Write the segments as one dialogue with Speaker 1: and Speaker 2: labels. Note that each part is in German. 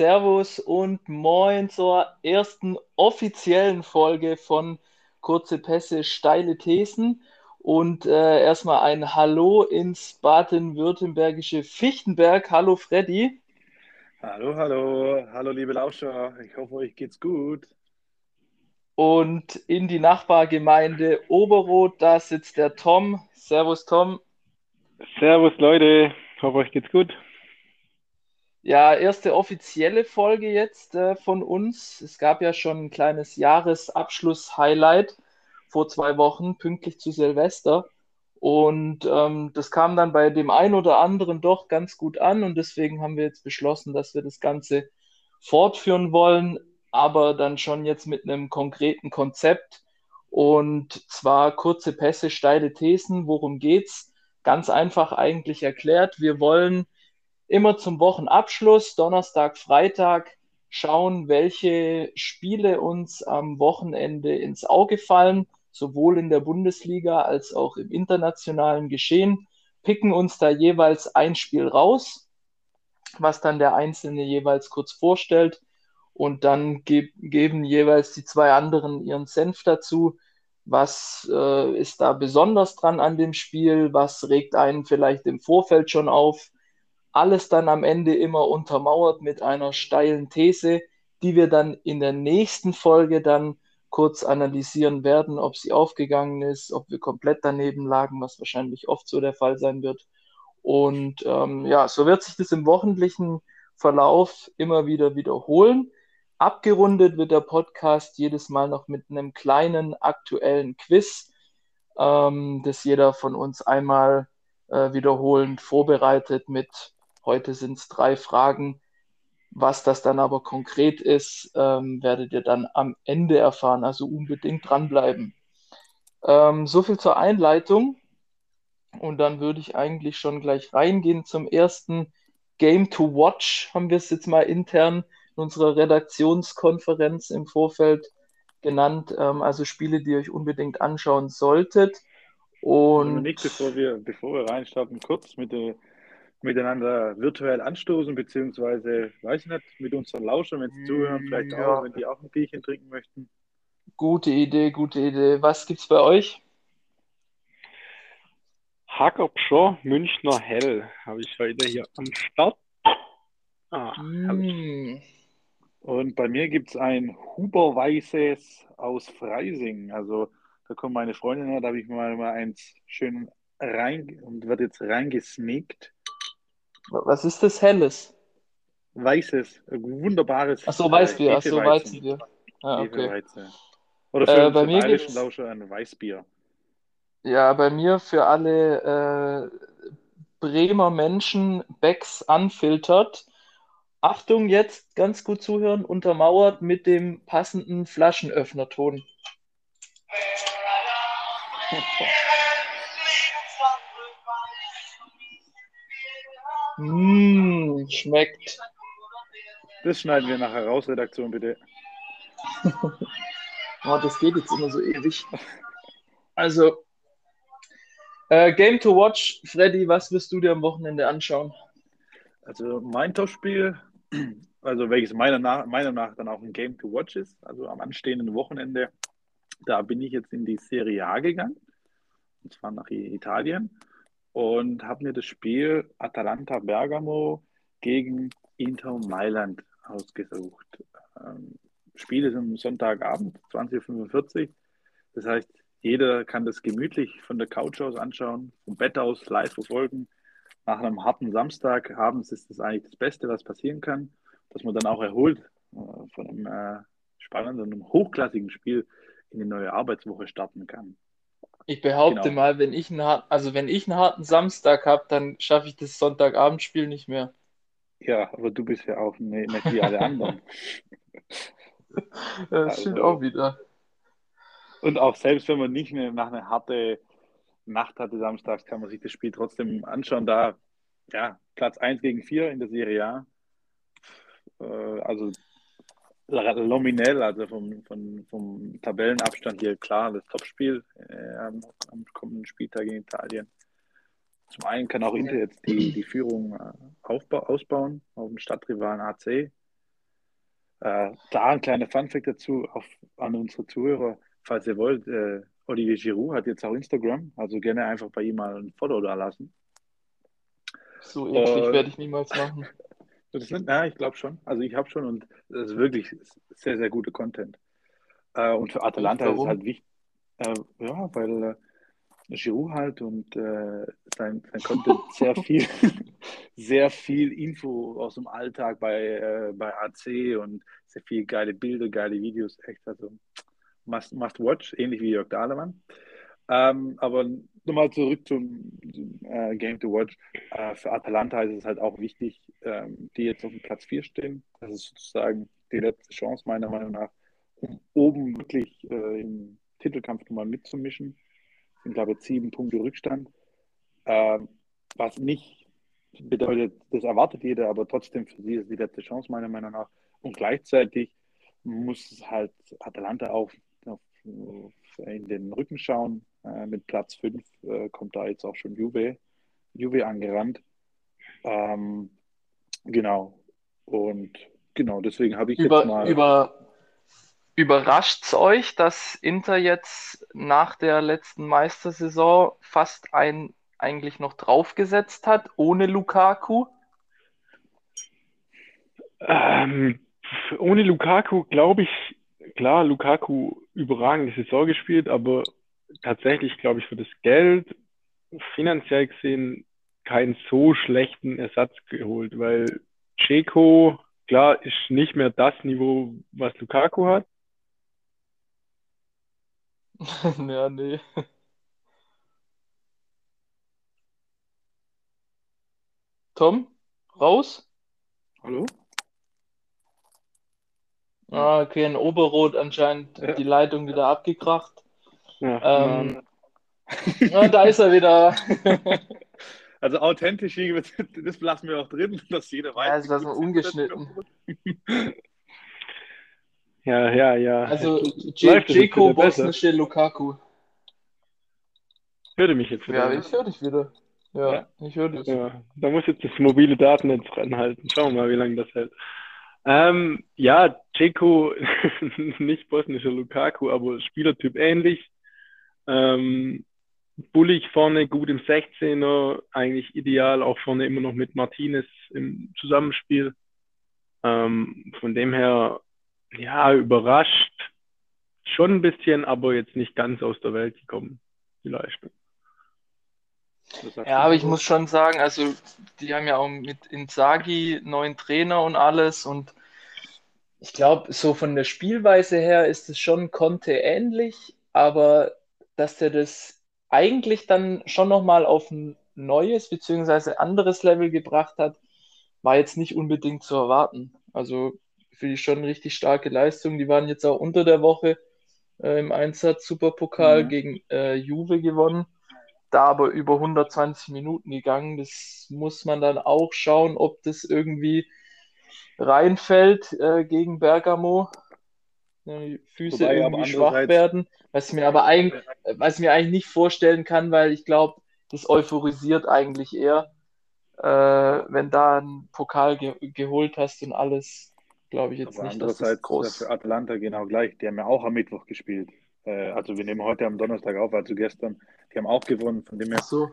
Speaker 1: Servus und Moin zur ersten offiziellen Folge von Kurze Pässe, steile Thesen. Und äh, erstmal ein Hallo ins baden-württembergische Fichtenberg. Hallo Freddy.
Speaker 2: Hallo, hallo, hallo liebe Lauscher. Ich hoffe, euch geht's gut.
Speaker 1: Und in die Nachbargemeinde Oberroth, da sitzt der Tom. Servus Tom.
Speaker 3: Servus Leute, ich hoffe, euch geht's gut.
Speaker 1: Ja, erste offizielle Folge jetzt äh, von uns. Es gab ja schon ein kleines Jahresabschluss-Highlight vor zwei Wochen, pünktlich zu Silvester. Und ähm, das kam dann bei dem einen oder anderen doch ganz gut an. Und deswegen haben wir jetzt beschlossen, dass wir das Ganze fortführen wollen, aber dann schon jetzt mit einem konkreten Konzept. Und zwar kurze Pässe, steile Thesen. Worum geht's? Ganz einfach eigentlich erklärt. Wir wollen immer zum Wochenabschluss, Donnerstag, Freitag, schauen, welche Spiele uns am Wochenende ins Auge fallen, sowohl in der Bundesliga als auch im internationalen Geschehen, picken uns da jeweils ein Spiel raus, was dann der Einzelne jeweils kurz vorstellt und dann ge geben jeweils die zwei anderen ihren Senf dazu. Was äh, ist da besonders dran an dem Spiel? Was regt einen vielleicht im Vorfeld schon auf? Alles dann am Ende immer untermauert mit einer steilen These, die wir dann in der nächsten Folge dann kurz analysieren werden, ob sie aufgegangen ist, ob wir komplett daneben lagen, was wahrscheinlich oft so der Fall sein wird. Und ähm, ja, so wird sich das im wöchentlichen Verlauf immer wieder wiederholen. Abgerundet wird der Podcast jedes Mal noch mit einem kleinen aktuellen Quiz, ähm, das jeder von uns einmal äh, wiederholend vorbereitet mit Heute sind es drei Fragen. Was das dann aber konkret ist, ähm, werdet ihr dann am Ende erfahren. Also unbedingt dranbleiben. Ähm, so viel zur Einleitung. Und dann würde ich eigentlich schon gleich reingehen zum ersten Game to Watch, haben wir es jetzt mal intern in unserer Redaktionskonferenz im Vorfeld genannt. Ähm, also Spiele, die ihr euch unbedingt anschauen solltet. Und
Speaker 2: Nick, bevor wir, bevor wir reinstarten, kurz mit der miteinander virtuell anstoßen, beziehungsweise, weiß ich nicht, mit unseren Lauschern, wenn sie zuhören, vielleicht
Speaker 1: Ja.
Speaker 2: auch, wenn die auch ein Bierchen trinken möchten.
Speaker 1: gute Idee, gute Idee. Was gibt's bei euch?
Speaker 3: Hackerpscher Münchner Hell habe ich heute hier am Start. Ah.
Speaker 1: Mm,
Speaker 2: Und bei mir gibt es ein Huberweißes aus Freising. Also da kommt meine Freundin her, da habe ich mal, mal eins schön rein und wird jetzt reingesneakt.
Speaker 1: Was ist das Helles?
Speaker 2: Weißes, ein wunderbares
Speaker 1: Ach so, Weißbier,
Speaker 2: äh,
Speaker 1: ach so,
Speaker 2: Hefeweizen.
Speaker 1: Weizenbier. Ah, okay.
Speaker 2: Oder
Speaker 1: Äh,
Speaker 2: für
Speaker 1: bei
Speaker 2: unsere
Speaker 1: mir
Speaker 2: bayerischen
Speaker 1: gibt's-
Speaker 2: Lauscher ein Weißbier.
Speaker 1: Ja, bei mir für alle äh, Bremer Menschen Becks unfiltert. Achtung, jetzt ganz gut zuhören, untermauert mit dem passenden Flaschenöffnerton. Mm, schmeckt.
Speaker 2: Das schneiden wir nachher raus, Redaktion, bitte.
Speaker 1: Oh, das geht jetzt immer so ewig. Also, äh, Game to Watch, Freddy, was wirst du dir am Wochenende anschauen?
Speaker 2: Also mein Topspiel, also welches meiner nach, meiner nach dann auch ein Game to Watch ist, also am anstehenden Wochenende, da bin ich jetzt in die Serie A gegangen, und zwar nach Italien, und habe mir das Spiel Atalanta Bergamo gegen Inter Mailand ausgesucht. Ähm, Spiel ist am Sonntagabend, 20.45 Uhr. Das heißt, jeder kann das gemütlich von der Couch aus anschauen, vom Bett aus live verfolgen nach einem harten Samstag abends ist das eigentlich das Beste, was passieren kann, dass man dann auch erholt äh, von einem äh, spannenden und hochklassigen Spiel in die neue Arbeitswoche starten kann.
Speaker 1: Ich behaupte
Speaker 2: Genau.
Speaker 1: mal, wenn ich einen harten, also wenn ich einen harten Samstag habe, dann schaffe ich das Sonntagabendspiel nicht mehr.
Speaker 2: Ja, aber du bist ja auch ne- nicht wie alle anderen.
Speaker 1: Das stimmt
Speaker 2: Also-
Speaker 1: auch wieder.
Speaker 2: Und auch selbst wenn man nicht mehr nach einer harten Nacht hatte samstags, kann man sich das Spiel trotzdem anschauen. Da, ja, Platz 1 gegen 4 in der Serie A. Äh, also nominell, also vom, vom, vom Tabellenabstand hier klar das Topspiel äh, am, am kommenden Spieltag in Italien. Zum einen kann auch Inter jetzt die, die Führung äh, aufbau, ausbauen auf dem Stadtrivalen AC. Äh, da ein kleiner Funfact dazu auf, an unsere Zuhörer, falls ihr wollt. Äh, Olivier Giroud hat jetzt auch Instagram, also gerne einfach bei ihm mal ein Follow da lassen.
Speaker 1: So eklig uh, werde ich niemals machen.
Speaker 2: Das ist, ja, ich glaube schon. Also ich habe schon und das ist wirklich sehr, sehr guter Content. Äh, und für Atalanta und ist es halt wichtig, äh, ja, weil äh, Giroud halt und äh, sein, sein Content sehr viel, sehr viel Info aus dem Alltag bei, äh, bei AC und sehr viel geile Bilder, geile Videos, echt. Also must, must watch, ähnlich wie Jörg Dahlemann. Ähm, aber nochmal zurück zum äh, Game to Watch. Äh, für Atalanta ist es halt auch wichtig, ähm, die jetzt auf dem Platz 4 stehen. Das ist sozusagen die letzte Chance, meiner Meinung nach, um oben wirklich äh, im Titelkampf nochmal mitzumischen. Sind, glaube ich, sieben Punkte Rückstand. Ähm, was nicht bedeutet, das erwartet jeder, aber trotzdem für sie ist die letzte Chance, meiner Meinung nach. Und gleichzeitig muss halt Atalanta auch in den Rücken schauen. Äh, mit Platz 5 äh, kommt da jetzt auch schon Juve, Juve angerannt. Ähm, genau. Und genau, deswegen habe ich
Speaker 1: über,
Speaker 2: jetzt mal.
Speaker 1: Über, Überrascht es euch, dass Inter jetzt nach der letzten Meistersaison fast ein eigentlich noch draufgesetzt hat, ohne Lukaku?
Speaker 3: Ähm, ohne Lukaku glaube ich, klar, Lukaku überragende Saison gespielt, aber tatsächlich glaube ich für das Geld finanziell gesehen keinen so schlechten Ersatz geholt, weil Checo, klar, ist nicht mehr das Niveau, was Lukaku hat.
Speaker 1: ja, nee. Tom, raus?
Speaker 2: Hallo?
Speaker 1: Ah, okay, in Oberrot anscheinend ja. die Leitung wieder abgekracht. Ja, ähm, na, da ist er wieder.
Speaker 2: Also authentisch, das lassen wir auch drin, dass jeder weiß.
Speaker 1: Ja, also das ist ungeschnitten.
Speaker 3: Ja, ja, ja.
Speaker 1: Also Jeko, bosnische Lukaku.
Speaker 3: Hörte mich jetzt
Speaker 1: wieder. Ja, ich höre dich wieder. Ja, ja. ich höre dich.
Speaker 3: Ja, da muss jetzt das mobile Datennetz ranhalten. Schauen wir mal, wie lange das hält. Ähm, ja, Jeko, nicht bosnischer Lukaku, aber Spielertyp ähnlich. Ähm, bullig vorne, gut im 16er, eigentlich ideal, auch vorne immer noch mit Martinez im Zusammenspiel. Ähm, von dem her ja, überrascht schon ein bisschen, aber jetzt nicht ganz aus der Welt gekommen, vielleicht.
Speaker 1: Ja, aber ich muss schon sagen, also die haben ja auch mit Inzaghi neuen Trainer und alles und ich glaube, so von der Spielweise her ist es schon Conte ähnlich, aber dass der das eigentlich dann schon nochmal auf ein neues bzw. anderes Level gebracht hat, war jetzt nicht unbedingt zu erwarten. Also finde ich schon richtig starke Leistung. Die waren jetzt auch unter der Woche äh, im Einsatz Superpokal mhm. gegen äh, Juve gewonnen. Da aber über 120 Minuten gegangen. Das muss man dann auch schauen, ob das irgendwie reinfällt äh, gegen Bergamo. Die Füße Wobei, irgendwie schwach werden. Was ich, mir aber eigentlich, was ich mir eigentlich nicht vorstellen kann, weil ich glaube, das euphorisiert eigentlich eher, äh, wenn da ein Pokal ge geholt hast und alles glaube ich jetzt Aber nicht, dass das groß...
Speaker 2: für Atalanta genau gleich. Die haben ja auch am Mittwoch gespielt. Äh, also wir nehmen heute am Donnerstag auf, also gestern. Die haben auch gewonnen, von dem her.
Speaker 1: Ach so.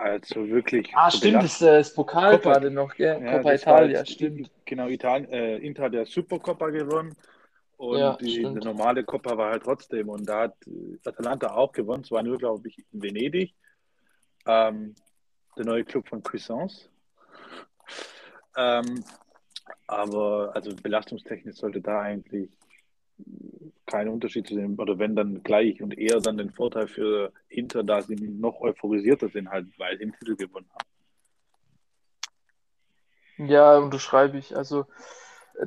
Speaker 2: Also wirklich.
Speaker 1: Ah, stimmt, das, äh, das Pokal Coppa, gerade noch, gell? Ja, Coppa Italia, stimmt.
Speaker 2: Genau, Italien, äh, Inter hat ja Supercoppa gewonnen. Und ja, die, die, normale Coppa war halt trotzdem. Und da hat Atalanta auch gewonnen. Es war nur, glaube ich, in Venedig. Ähm, der neue Club von Cuisance. Ähm, aber also belastungstechnisch sollte da eigentlich kein Unterschied zu sehen, oder wenn dann gleich und eher dann den Vorteil für Inter, da sie noch euphorisierter sind, halt, weil sie den Titel gewonnen haben.
Speaker 1: Ja, unterschreibe ich. Also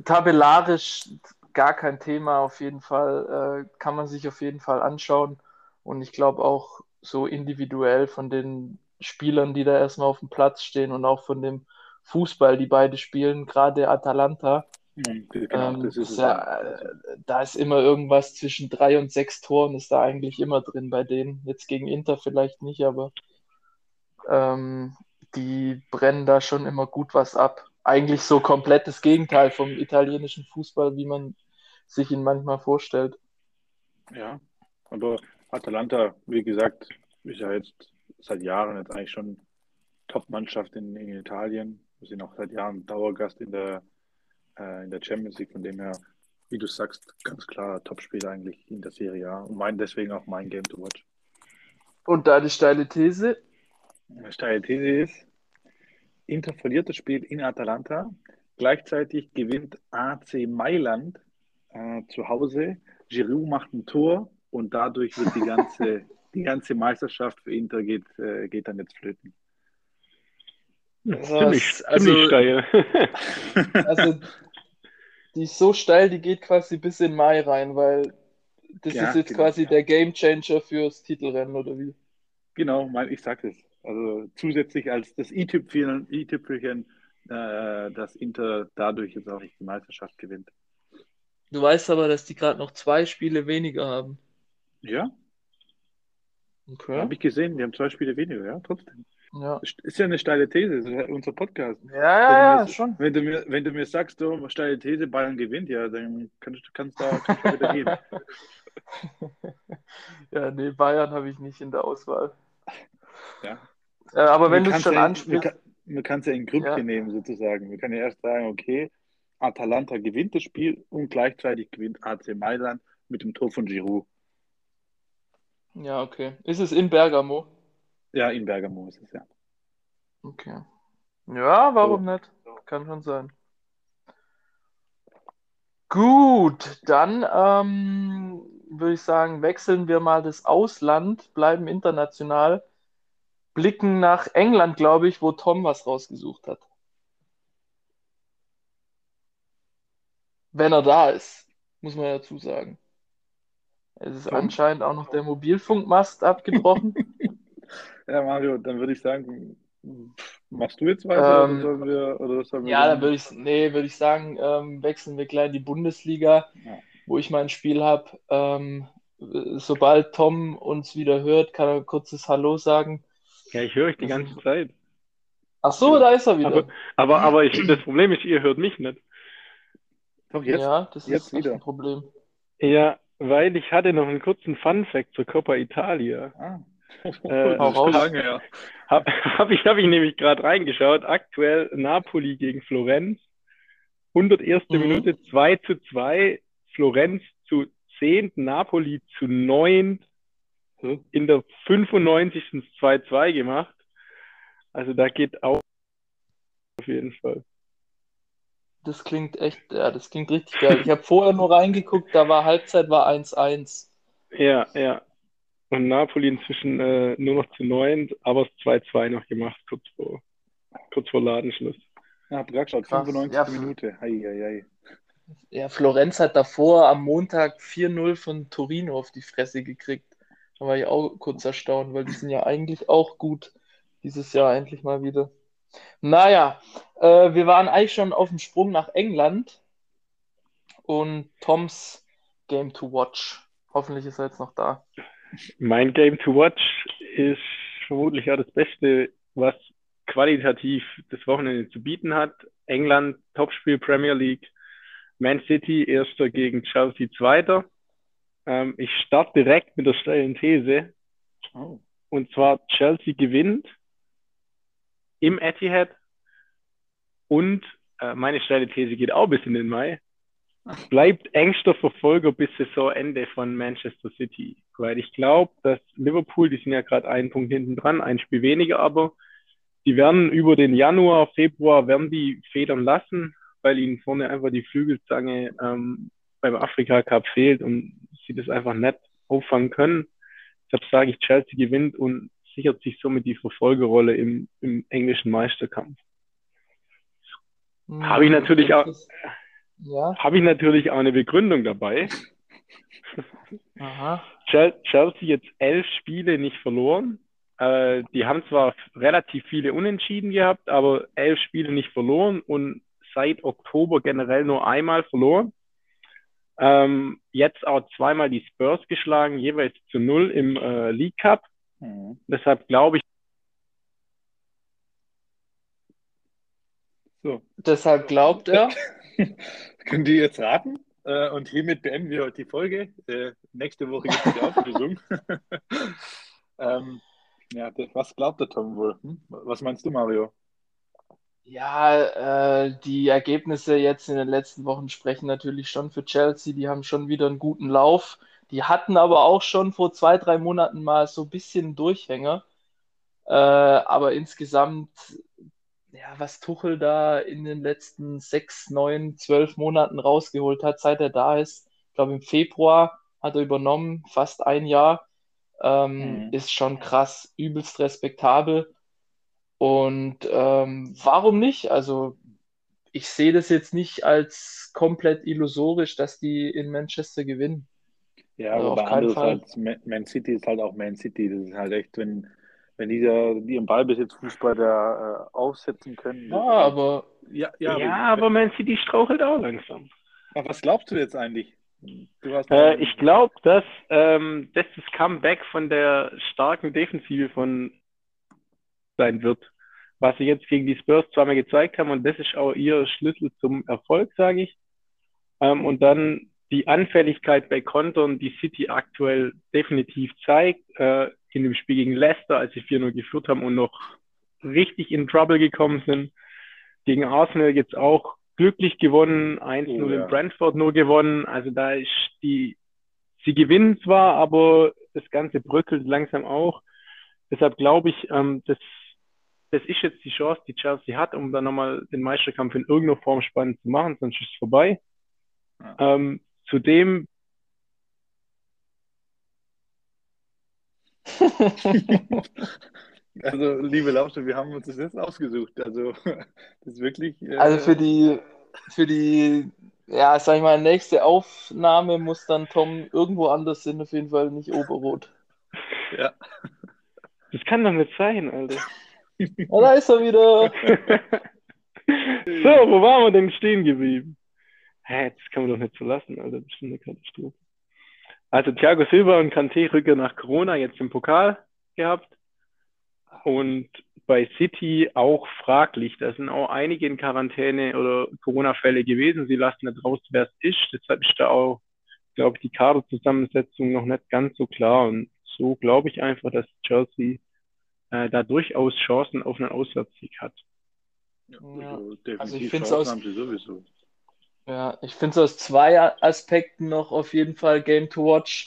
Speaker 1: tabellarisch gar kein Thema auf jeden Fall. Äh, kann man sich auf jeden Fall anschauen. Und ich glaube auch so individuell von den Spielern, die da erstmal auf dem Platz stehen und auch von dem Fußball, die beide spielen, gerade Atalanta. Mhm, genau, ähm, ist ja, da ist immer irgendwas zwischen drei und sechs Toren, ist da eigentlich immer drin bei denen. Jetzt gegen Inter vielleicht nicht, aber ähm, die brennen da schon immer gut was ab. eigentlich so komplett das Gegenteil vom italienischen Fußball, wie man sich ihn manchmal vorstellt.
Speaker 2: Ja, aber Atalanta, wie gesagt, ist ja jetzt seit Jahren jetzt eigentlich schon Top-Mannschaft in, in Italien. Wir sind auch seit Jahren Dauergast in der, äh, in der Champions League, von dem her, wie du sagst, ganz klar Topspiel eigentlich in der Serie A und mein, deswegen auch mein Game to watch.
Speaker 1: Und deine steile These?
Speaker 2: Meine steile These ist, Inter verliert das Spiel in Atalanta, gleichzeitig gewinnt AC Mailand äh, zu Hause, Giroud macht ein Tor und dadurch wird die ganze, die ganze Meisterschaft für Inter geht, äh, geht dann jetzt flöten.
Speaker 3: ziemlich, also, ziemlich steil.
Speaker 1: also, die ist so steil, die geht quasi bis in Mai rein, weil das ja, ist jetzt genau. quasi der Game Changer fürs Titelrennen, oder wie?
Speaker 2: Genau, mein, ich sag es. Also zusätzlich als das i-Tüpfelchen, äh, dass Inter dadurch jetzt auch nicht die Meisterschaft gewinnt.
Speaker 1: Du weißt aber, dass die gerade noch zwei Spiele weniger haben.
Speaker 2: Ja. Okay. Habe ich gesehen, die haben zwei Spiele weniger, ja, trotzdem.
Speaker 1: Ja.
Speaker 2: Ist ja eine steile These, das ist ja unser Podcast.
Speaker 1: Ja, ja, ja,
Speaker 2: mir,
Speaker 1: schon.
Speaker 2: Wenn du, mir, wenn du mir sagst, so, steile These, Bayern gewinnt, ja, dann kannst, kannst, da, kannst du wieder gehen.
Speaker 1: ja, nee, Bayern habe ich nicht in der Auswahl.
Speaker 2: Ja.
Speaker 1: Äh, aber wenn du es schon
Speaker 2: ja,
Speaker 1: ansprichst.
Speaker 2: Man kann es ja in Grüppchen ja. nehmen, sozusagen. Wir können ja erst sagen, okay, Atalanta gewinnt das Spiel und gleichzeitig gewinnt AC Mailand mit dem Tor von Giroud.
Speaker 1: Ja, okay. Ist es in Bergamo?
Speaker 2: Ja, in Bergamo ist es, ja.
Speaker 1: Okay. Ja, warum so. nicht? Kann schon sein. Gut, dann ähm, würde ich sagen, wechseln wir mal das Ausland, bleiben international, blicken nach England, glaube ich, wo Tom was rausgesucht hat. Wenn er da ist, muss man dazu sagen. Es ist Tom? anscheinend auch noch der Mobilfunkmast abgebrochen.
Speaker 2: ja, Mario, dann würde ich sagen, machst du jetzt weiter ähm, oder sollen wir, oder sollen wir
Speaker 1: Ja, dann würde ich, nee, würde ich sagen, ähm, wechseln wir gleich in die Bundesliga, ja. wo ich mein Spiel habe. Ähm, sobald Tom uns wieder hört, kann er ein kurzes Hallo sagen.
Speaker 3: Ja, ich höre euch die ganze Zeit.
Speaker 1: Ach so, ja. da ist er wieder.
Speaker 3: Aber, aber, aber ich, das Problem ist, ihr hört mich nicht.
Speaker 1: Doch, jetzt, ja, das jetzt ist wieder. ein Problem.
Speaker 3: Ja, weil ich hatte noch einen kurzen Fun-Fact zur Coppa Italia. Ah.
Speaker 1: Äh, lange,
Speaker 3: ja. Habe hab ich, hab ich nämlich gerade reingeschaut. Aktuell Napoli gegen Florenz. 101. Mhm. Minute 2 zu 2. Florenz zu 10. Napoli zu 9. Hm. In der 95. 2-2 gemacht. Also da geht auch auf jeden Fall.
Speaker 1: Das klingt echt, ja, das klingt richtig geil. Ich habe vorher nur reingeguckt, da war Halbzeit war 1-1.
Speaker 3: Ja, ja. Und Napoli inzwischen äh, nur noch zu 9, aber es 2-2 noch gemacht, kurz vor, kurz vor Ladenschluss.
Speaker 2: Ja, geschaut, 95. Ja, Minute. Hei, hei, hei.
Speaker 1: Ja, Florenz hat davor am Montag 4-0 von Torino auf die Fresse gekriegt. Da war ich auch kurz erstaunt, weil die sind ja eigentlich auch gut dieses Jahr endlich mal wieder. Naja, äh, wir waren eigentlich schon auf dem Sprung nach England und Toms Game to Watch. Hoffentlich ist er jetzt noch da.
Speaker 3: Mein Game to Watch ist vermutlich auch das Beste, was qualitativ das Wochenende zu bieten hat. England, Topspiel Premier League, Man City, erster gegen Chelsea, zweiter. Ähm, ich starte direkt mit der steilen These. Oh. Und zwar Chelsea gewinnt im Etihad. Und äh, meine steile These geht auch bis in den Mai. Bleibt engster Verfolger bis Saisonende von Manchester City. Weil ich glaube, dass Liverpool, die sind ja gerade einen Punkt hinten dran, ein Spiel weniger, aber die werden über den Januar, Februar, werden die federn lassen, weil ihnen vorne einfach die Flügelzange ähm, beim Afrika Cup fehlt und sie das einfach nicht auffangen können. Deshalb sage ich, Chelsea gewinnt und sichert sich somit die Verfolgerrolle im, im englischen Meisterkampf. Hm, habe ich natürlich auch, ja. habe ich natürlich auch eine Begründung dabei.
Speaker 1: Aha.
Speaker 3: Chelsea jetzt elf Spiele nicht verloren. Äh, die haben zwar relativ viele Unentschieden gehabt, aber elf Spiele nicht verloren und seit Oktober generell nur einmal verloren. Ähm, jetzt auch zweimal die Spurs geschlagen, jeweils zu null im äh, League Cup. Mhm. Deshalb glaube ich,
Speaker 2: So.
Speaker 1: Deshalb glaubt er.
Speaker 2: Könnt ihr jetzt raten? Äh, und hiermit beenden wir heute die Folge. Äh, nächste Woche gibt es die Auflösung. ähm, ja, was glaubt der Tom wohl? Hm? Was meinst du, Mario?
Speaker 1: Ja, äh, die Ergebnisse jetzt in den letzten Wochen sprechen natürlich schon für Chelsea. Die haben schon wieder einen guten Lauf. Die hatten aber auch schon vor zwei, drei Monaten mal so ein bisschen Durchhänger. Äh, aber insgesamt, ja, was Tuchel da in den letzten sechs, neun, zwölf Monaten rausgeholt hat, seit er da ist, ich glaube im Februar hat er übernommen, fast ein Jahr, ähm, mhm. ist schon krass, übelst respektabel. Und ähm, warum nicht? Also ich sehe das jetzt nicht als komplett illusorisch, dass die in Manchester gewinnen.
Speaker 2: Ja, also aber andererseits, Man City ist halt auch Man City. Das ist halt echt, wenn, wenn die, da, die im Ballbesitz Fußball da äh, aufsetzen können.
Speaker 1: Ja, aber,
Speaker 3: ja, ja, ja aber, aber Man City strauchelt auch langsam.
Speaker 2: Aber was glaubst du jetzt eigentlich?
Speaker 3: Äh, ich glaube, dass ähm, das das Comeback von der starken Defensive von sein wird was sie jetzt gegen die Spurs zweimal gezeigt haben. Und das ist auch ihr Schlüssel zum Erfolg, sage ich. Ähm, und dann die Anfälligkeit bei Kontern, die City aktuell definitiv zeigt, äh, in dem Spiel gegen Leicester, als sie 4-0 geführt haben und noch richtig in Trouble gekommen sind. Gegen Arsenal jetzt auch glücklich gewonnen, 1-0 oh, ja. in Brentford nur gewonnen. Also da ist die, sie gewinnen zwar, aber das Ganze bröckelt langsam auch. Deshalb glaube ich, ähm, das das ist jetzt die Chance, die Chelsea hat, um dann nochmal den Meisterkampf in irgendeiner Form spannend zu machen, sonst ist es vorbei. Ja. Ähm, zudem
Speaker 2: also, liebe Lauscher, wir haben uns das jetzt ausgesucht. Also, das ist wirklich.
Speaker 1: Äh... Also, für die, für die, ja, sag ich mal, nächste Aufnahme muss dann Tom irgendwo anders sein, auf jeden Fall nicht Oberrot.
Speaker 2: Ja.
Speaker 3: Das kann doch nicht sein, Alter.
Speaker 1: Oh, da ist er wieder.
Speaker 3: so, wo waren wir denn stehen geblieben? Hä, das kann man doch nicht so lassen, Alter. Das ist eine Katastrophe. Also Thiago Silva und Kanté Rücke nach Corona jetzt im Pokal gehabt. Und bei City auch fraglich. Da sind auch einige in Quarantäne oder Corona-Fälle gewesen. Sie lassen nicht raus, wer es ist. Deshalb ist da auch, glaube ich, die Kaderzusammensetzung noch nicht ganz so klar. Und so glaube ich einfach, dass Chelsea äh, da durchaus Chancen auf einen Auswärtssieg hat.
Speaker 2: Ja, also, also ich finde es aus,
Speaker 1: ja, ich finde es aus zwei Aspekten noch auf jeden Fall Game to Watch.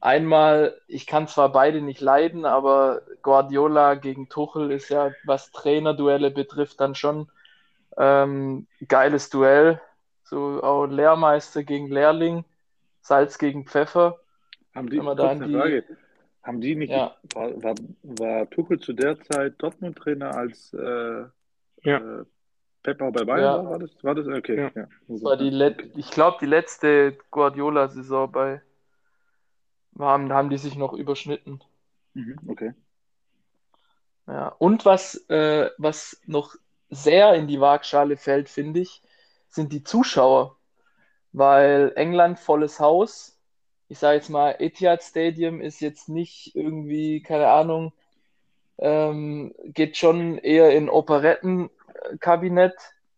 Speaker 1: Einmal, ich kann zwar beide nicht leiden, aber Guardiola gegen Tuchel ist ja, was Trainerduelle betrifft, dann schon ähm, geiles Duell. So auch Lehrmeister gegen Lehrling, Salz gegen Pfeffer.
Speaker 2: Haben die, Wenn da die, Frage. Haben die nicht, ja. war, war, war Tuchel zu der Zeit Dortmund-Trainer als äh, ja. äh, Pepper bei Bayern ja. war? Das, war das? Okay. Ja. ja.
Speaker 1: Das war die Let ich glaube, die letzte Guardiola-Saison bei haben, haben die sich noch überschnitten.
Speaker 2: Mhm, okay.
Speaker 1: Ja, und was, äh, was noch sehr in die Waagschale fällt, finde ich, sind die Zuschauer. Weil England volles Haus, ich sage jetzt mal, Etihad Stadium ist jetzt nicht irgendwie, keine Ahnung, ähm, geht schon eher in Operettenkabinett,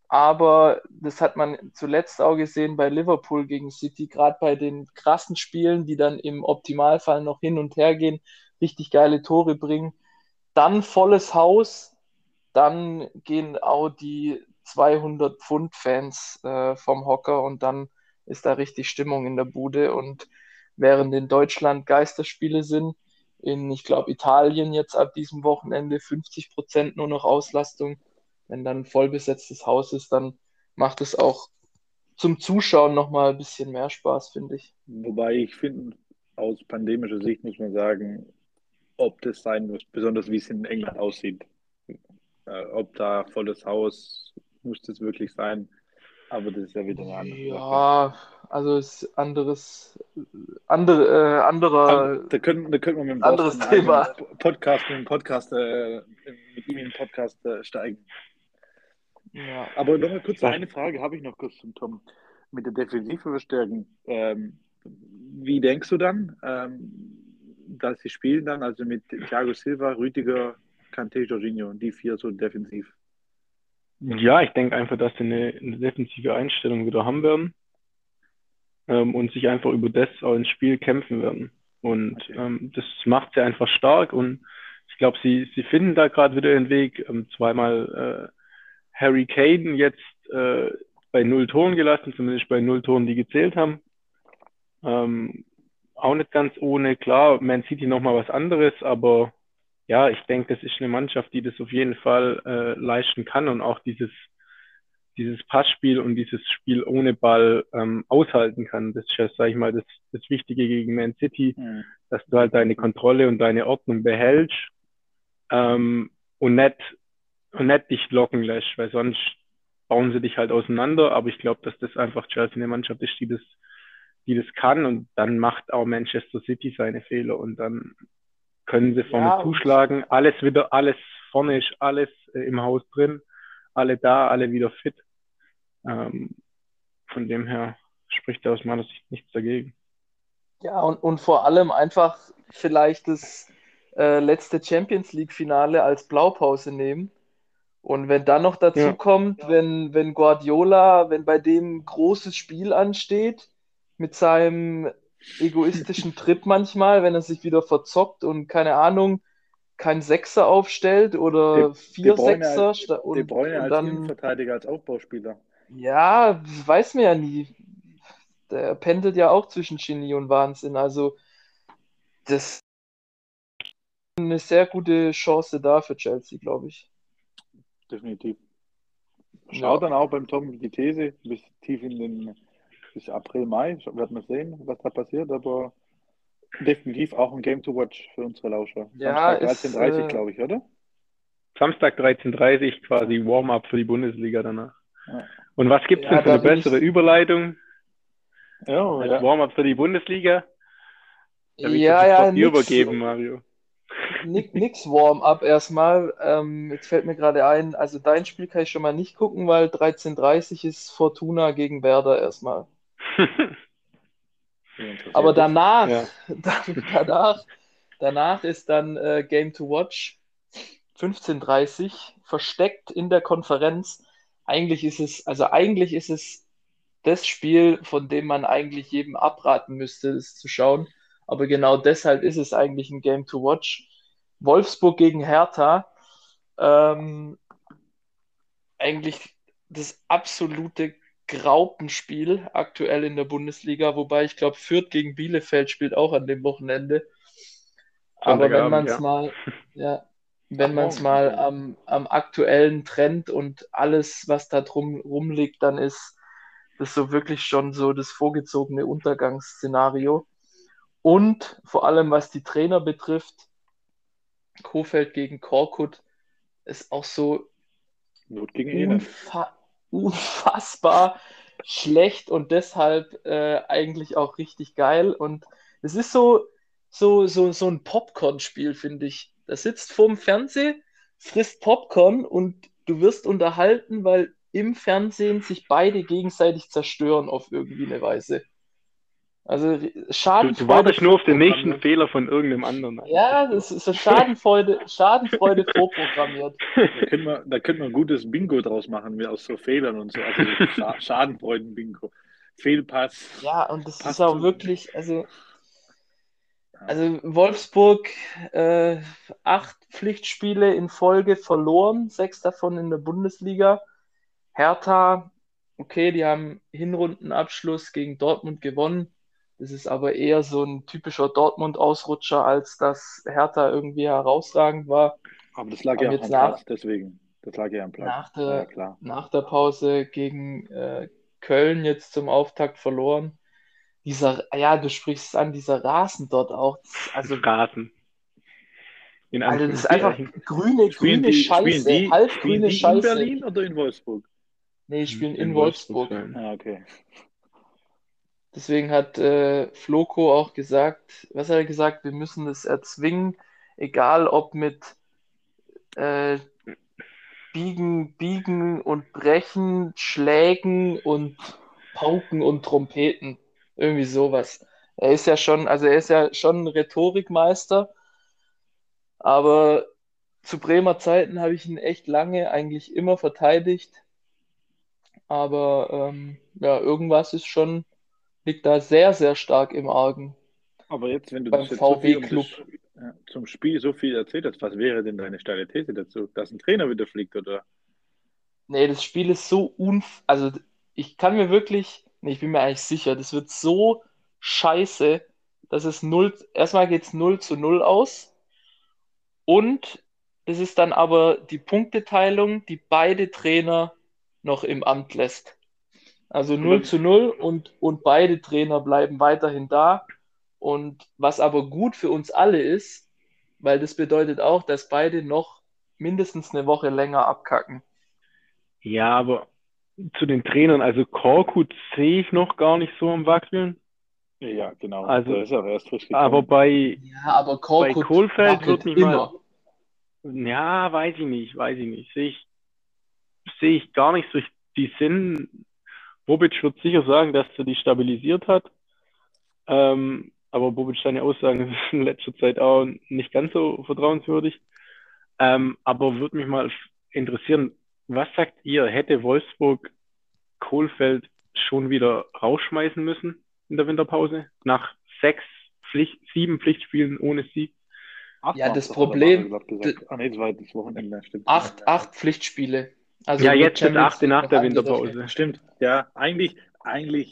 Speaker 1: aber das hat man zuletzt auch gesehen bei Liverpool gegen City, gerade bei den krassen Spielen, die dann im Optimalfall noch hin und her gehen, richtig geile Tore bringen. Dann volles Haus, dann gehen auch die 200 Pfund Fans äh, vom Hocker und dann ist da richtig Stimmung in der Bude und während in Deutschland Geisterspiele sind. In, ich glaube, Italien jetzt ab diesem Wochenende 50 Prozent nur noch Auslastung. Wenn dann ein vollbesetztes Haus ist, dann macht es auch zum Zuschauen nochmal ein bisschen mehr Spaß, finde ich.
Speaker 2: Wobei ich finde, aus pandemischer Sicht muss man sagen, ob das sein muss, besonders wie es in England aussieht. Äh, ob da volles Haus, muss das wirklich sein? Aber das ist ja wieder eine andere
Speaker 1: Ja, Sache. also ist anderes, andere, äh, anderer.
Speaker 2: Da können, da können wir mit dem
Speaker 1: anderes Thema.
Speaker 2: Podcast, mit dem Podcast, äh, mit ihm in den Podcast äh, steigen. Ja. Aber nochmal kurz eine Frage habe ich noch kurz zum Tom. Mit der Defensive verstärken. Ähm, wie denkst du dann, ähm, dass sie spielen dann, also mit Thiago Silva, Rüdiger, Kante, Jorginho, die vier so defensiv?
Speaker 3: Ja, ich denke einfach, dass sie eine, eine defensive Einstellung wieder haben werden ähm, und sich einfach über das auch ins Spiel kämpfen werden. Und okay. ähm, das macht sie einfach stark und ich glaube, sie, sie finden da gerade wieder den Weg. Ähm, zweimal äh, Harry Caden jetzt äh, bei null Toren gelassen, zumindest bei null Toren, die gezählt haben. Ähm, auch nicht ganz ohne. Klar, Man City nochmal was anderes, aber ja, ich denke, das ist eine Mannschaft, die das auf jeden Fall äh, leisten kann und auch dieses, dieses Passspiel und dieses Spiel ohne Ball ähm, aushalten kann. Das ist ja, sag ich mal, das, das Wichtige gegen Man City, mhm. dass du halt deine Kontrolle und deine Ordnung behältst ähm, und nicht und nicht dich locken lässt, weil sonst bauen sie dich halt auseinander. Aber ich glaube, dass das einfach Chelsea eine Mannschaft ist, die das, die das kann und dann macht auch Manchester City seine Fehler und dann können sie vorne ja, zuschlagen. Alles wieder, alles vorne ist alles äh, im Haus drin, alle da, alle wieder fit. Ähm, von dem her spricht da aus meiner Sicht nichts dagegen.
Speaker 1: Ja, und, und vor allem einfach vielleicht das äh, letzte Champions League-Finale als Blaupause nehmen. Und wenn dann noch dazu ja. kommt, wenn, wenn Guardiola, wenn bei dem großes Spiel ansteht, mit seinem egoistischen Trip manchmal, wenn er sich wieder verzockt und keine Ahnung, kein Sechser aufstellt oder De, vier De Sechser.
Speaker 2: Als, und, De Bruyne als dann, Innenverteidiger, als Aufbauspieler.
Speaker 1: Ja, weiß man ja nie. Der pendelt ja auch zwischen Genie und Wahnsinn. Also, das ist eine sehr gute Chance da für Chelsea, glaube ich.
Speaker 2: Definitiv. Schaut ja. dann auch beim Tom die These bis tief in den bis April, Mai. Werden wir sehen, was da passiert, aber definitiv auch ein Game to watch für unsere Lauscher.
Speaker 1: Ja,
Speaker 2: Samstag 13.30 äh, glaube ich, oder?
Speaker 3: Samstag 13.30 quasi Warm-up für die Bundesliga danach. Ja. Und was gibt es ja, denn für eine bessere ich... Überleitung? Ja, als ja. Warm-up für die Bundesliga?
Speaker 1: Da ja, ja,
Speaker 3: nix, übergeben, Mario.
Speaker 1: Nix Warm-up erstmal. Ähm, jetzt fällt mir gerade ein, also dein Spiel kann ich schon mal nicht gucken, weil 13.30 ist Fortuna gegen Werder erstmal. Aber danach, ja. danach, danach ist dann äh, Game to Watch 15.30 versteckt in der Konferenz. Eigentlich ist es, also eigentlich ist es das Spiel, von dem man eigentlich jedem abraten müsste, es zu schauen. Aber genau deshalb ist es eigentlich ein Game to Watch. Wolfsburg gegen Hertha. Ähm, eigentlich das absolute Graupenspiel aktuell in der Bundesliga, wobei ich glaube, Fürth gegen Bielefeld spielt auch an dem Wochenende. Aber wenn man es ja. mal, ja, wenn man es mal am, am aktuellen Trend und alles, was da drum rumliegt, dann ist das so wirklich schon so das vorgezogene Untergangsszenario. Und vor allem, was die Trainer betrifft, Kofeld gegen Korkut ist auch so unfa unfassbar schlecht und deshalb äh, eigentlich auch richtig geil. Und es ist so, so, so, so ein Popcorn-Spiel, finde ich. Da sitzt vorm Fernsehen, frisst Popcorn und du wirst unterhalten, weil im Fernsehen sich beide gegenseitig zerstören auf irgendwie eine Weise. Also Schadenfreude.
Speaker 3: Du, du wartest nur auf den nächsten Fehler von irgendeinem anderen.
Speaker 1: Ja, das ist so Schadenfreude, Schadenfreude vorprogrammiert.
Speaker 2: Da können, wir, da können wir ein gutes Bingo draus machen, aus so Fehlern und so. Also Scha Schadenfreuden-Bingo. Fehlpass.
Speaker 1: Ja, und das ist auch wirklich, also, also Wolfsburg äh, acht Pflichtspiele in Folge verloren, sechs davon in der Bundesliga. Hertha, okay, die haben Hinrundenabschluss gegen Dortmund gewonnen das ist aber eher so ein typischer Dortmund-Ausrutscher, als dass Hertha irgendwie herausragend war.
Speaker 2: Aber das lag aber ja am Platz, deswegen. Das lag ja am Platz.
Speaker 1: Nach der, ja, nach der Pause gegen äh, Köln jetzt zum Auftakt verloren. Dieser, ja, du sprichst es an, dieser Rasen dort auch. Also
Speaker 3: Rasen.
Speaker 1: In also das ist einfach grüne, grüne die, Scheiße. Die, halbgrüne Scheiße.
Speaker 2: in Berlin oder in Wolfsburg?
Speaker 1: Nee, die spielen in, in Wolfsburg.
Speaker 2: Wolfsburg. Ah, okay.
Speaker 1: Deswegen hat äh, Floco auch gesagt, was hat er gesagt, wir müssen es erzwingen, egal ob mit äh, Biegen, Biegen und Brechen, Schlägen und Pauken und Trompeten. Irgendwie sowas. Er ist ja schon, also er ist ja schon Rhetorikmeister, aber zu Bremer Zeiten habe ich ihn echt lange eigentlich immer verteidigt. Aber ähm, ja, irgendwas ist schon, liegt da sehr, sehr stark im Argen.
Speaker 2: Aber jetzt, wenn du
Speaker 1: beim
Speaker 2: das jetzt so viel um
Speaker 1: VW-Club.
Speaker 2: das, ja, zum Spiel so viel erzählt hast, was wäre denn deine steile These dazu? Dass ein Trainer wieder fliegt, oder?
Speaker 1: Nee, das Spiel ist so unf... Also ich kann mir wirklich, nee, ich bin mir eigentlich sicher, das wird so scheiße, dass es 0, erstmal geht es 0 zu 0 aus und das ist dann aber die Punkteteilung, die beide Trainer noch im Amt lässt. Also 0 zu 0 und, und beide Trainer bleiben weiterhin da. Und was aber gut für uns alle ist, weil das bedeutet auch, dass beide noch mindestens eine Woche länger abkacken.
Speaker 3: Ja, aber zu den Trainern, also Korkut sehe ich noch gar nicht so am Wackeln.
Speaker 2: Ja, genau.
Speaker 3: Also,
Speaker 2: ist auch erst frisch gekommen.
Speaker 3: Aber bei,
Speaker 1: Ja, aber Korkut
Speaker 3: bei Kohlfeld wird mich
Speaker 1: immer.
Speaker 3: mal. Ja, weiß ich nicht, weiß ich nicht. Sehe ich, sehe ich gar nicht so die Sinn. Bobic wird sicher sagen, dass er die stabilisiert hat. Ähm, aber Bobic seine Aussagen sind in letzter Zeit auch nicht ganz so vertrauenswürdig. Ähm, aber würde mich mal interessieren, was sagt ihr, hätte Wolfsburg Kohlfeld schon wieder rausschmeißen müssen in der Winterpause? Nach sechs Pflicht, sieben Pflichtspielen ohne Sieg?
Speaker 2: Acht
Speaker 1: Ja, das? Problem-
Speaker 2: gesagt. Ah, nee, das war das Wochenende, stimmt.
Speaker 1: Acht, acht Pflichtspiele. Also
Speaker 3: Ja, jetzt achte
Speaker 1: League
Speaker 3: nach
Speaker 1: noch
Speaker 3: der. Winterpause.
Speaker 2: Stimmt, ja, eigentlich, eigentlich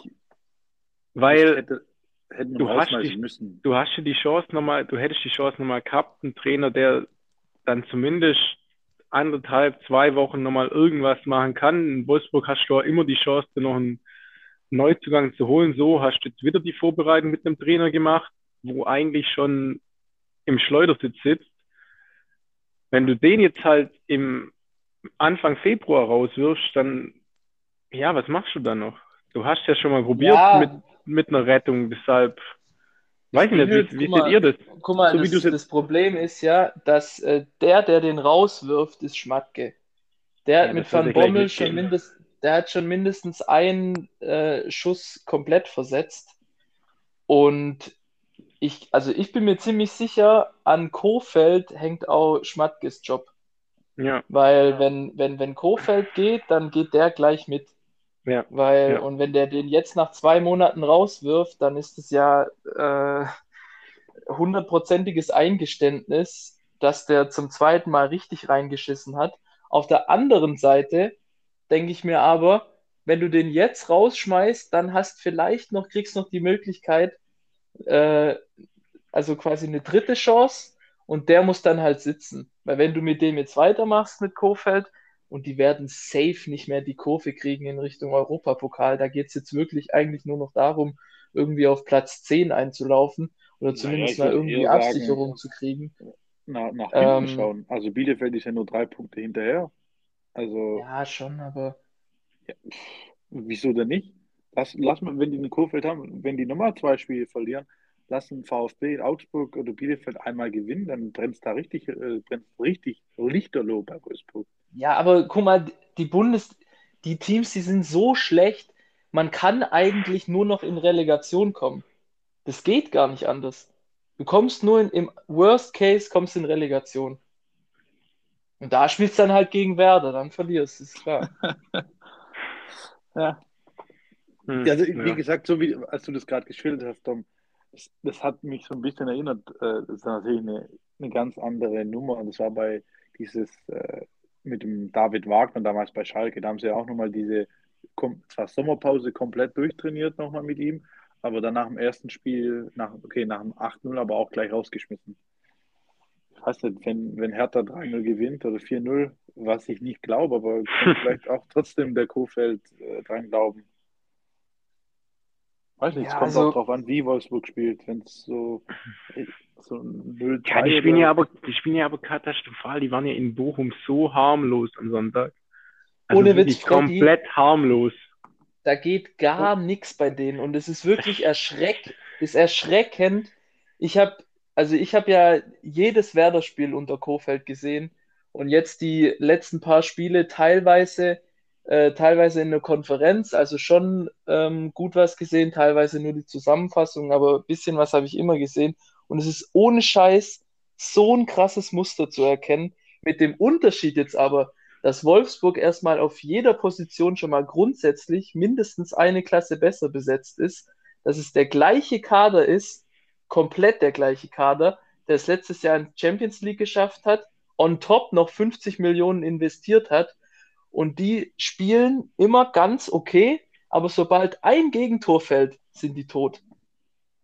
Speaker 3: Weil
Speaker 2: hätte, hätten wir
Speaker 3: du hast die-
Speaker 2: müssen.
Speaker 3: du hast ja die Chance nochmal, du hättest die Chance nochmal gehabt, einen Trainer, der dann zumindest anderthalb, zwei Wochen nochmal irgendwas machen kann. In Wolfsburg hast du auch immer die Chance, dir noch einen Neuzugang zu holen. So hast du jetzt wieder die Vorbereitung mit einem Trainer gemacht, wo eigentlich schon im Schleudersitz sitzt. Wenn du den jetzt halt im Anfang Februar rauswirfst, dann, ja, was machst du dann noch? Du hast ja schon mal probiert
Speaker 1: Ja.
Speaker 3: mit, mit einer Rettung, deshalb, weiß ich nicht, wie, wie seht ihr das?
Speaker 1: Guck mal,
Speaker 2: So
Speaker 1: das, das Problem ist ja, dass äh, der, der den rauswirft, ist Schmatke. Der hat
Speaker 3: Ja,
Speaker 1: mit
Speaker 3: das wird
Speaker 1: Van Bommel schon mindest, der hat schon mindestens einen äh, Schuss komplett versetzt. Und ich, also ich bin mir ziemlich sicher, an Kofeld hängt auch Schmatkes Job.
Speaker 3: Ja,
Speaker 1: Weil wenn, wenn, wenn Kofeld geht, dann geht der gleich mit.
Speaker 3: ja.
Speaker 1: Weil,
Speaker 3: Ja.
Speaker 1: und wenn der den jetzt nach zwei Monaten rauswirft, dann ist es ja äh, hundertprozentiges Eingeständnis, dass der zum zweiten Mal richtig reingeschissen hat. Auf der anderen Seite denke ich mir aber, wenn du den jetzt rausschmeißt, dann hast vielleicht noch, kriegst noch die Möglichkeit, äh, also quasi eine dritte Chance und der muss dann halt sitzen. Weil wenn du mit dem jetzt weitermachst mit Kofeld, und die werden safe nicht mehr die Kurve kriegen in Richtung Europapokal. Da geht es jetzt wirklich eigentlich nur noch darum, irgendwie auf Platz 10 einzulaufen oder zumindest
Speaker 2: ich
Speaker 1: mal irgendwie
Speaker 2: sagen-
Speaker 1: Absicherung zu kriegen.
Speaker 2: Nach, nach hinten
Speaker 1: Ähm,
Speaker 2: schauen. Also Bielefeld ist ja nur drei Punkte hinterher. Also,
Speaker 1: Ja, schon, aber
Speaker 2: wieso denn nicht? Lass, lass mal, wenn die einen Kurfeld haben, wenn die nochmal zwei Spiele verlieren, lassen VfB, Augsburg oder Bielefeld einmal gewinnen, dann brennt da richtig, äh, brennt richtig Lichterloh bei Wolfsburg.
Speaker 1: ja, aber guck mal, die Bundes, die Teams, die sind so schlecht, man kann eigentlich nur noch in Relegation kommen. Das geht gar nicht anders. Du kommst nur in, im Worst Case kommst in Relegation. Und da spielst du dann halt gegen Werder, dann verlierst, ist klar.
Speaker 2: Ja,
Speaker 3: Hm,
Speaker 2: Ja, also, wie
Speaker 3: ja.
Speaker 2: gesagt, so wie als du das gerade geschildert hast, Tom, das, hat mich so ein bisschen erinnert. Äh, das ist natürlich eine, eine ganz andere Nummer. Und das war bei dieses äh, mit dem David Wagner damals bei Schalke. Da haben sie ja auch nochmal diese, zwar Sommerpause komplett durchtrainiert nochmal mit ihm, aber dann nach dem ersten Spiel, nach, okay, nach dem 8-0, aber auch gleich rausgeschmissen. Ich weiß nicht, wenn, wenn Hertha 3-0 gewinnt oder 4-0, was ich nicht glaube, aber vielleicht auch trotzdem der Kofeld äh, dran glauben. Weiß nicht, es
Speaker 1: Ja,
Speaker 2: kommt
Speaker 1: also-
Speaker 2: auch drauf an, wie Wolfsburg spielt. Wenn es so, so ein 0
Speaker 3: Ja, die spielen ja aber, die spielen ja aber katastrophal. Die waren ja in Bochum so harmlos am Sonntag. Also
Speaker 1: Ohne Witz,
Speaker 3: komplett harmlos.
Speaker 1: Da geht gar nichts bei denen und es ist wirklich erschreck, ist erschreckend. Ich habe, also ich habe ja jedes Werder-Spiel unter Kofeld gesehen und jetzt die letzten paar Spiele teilweise, äh, teilweise in der Konferenz, also schon ähm, gut was gesehen, teilweise nur die Zusammenfassung, aber ein bisschen was habe ich immer gesehen und es ist ohne Scheiß so ein krasses Muster zu erkennen. Mit dem Unterschied jetzt aber, dass Wolfsburg erstmal auf jeder Position schon mal grundsätzlich mindestens eine Klasse besser besetzt ist, dass es der gleiche Kader ist, komplett der gleiche Kader, der es letztes Jahr in Champions League geschafft hat, on top noch 50 Millionen investiert hat und die spielen immer ganz okay, aber sobald ein Gegentor fällt, sind die tot.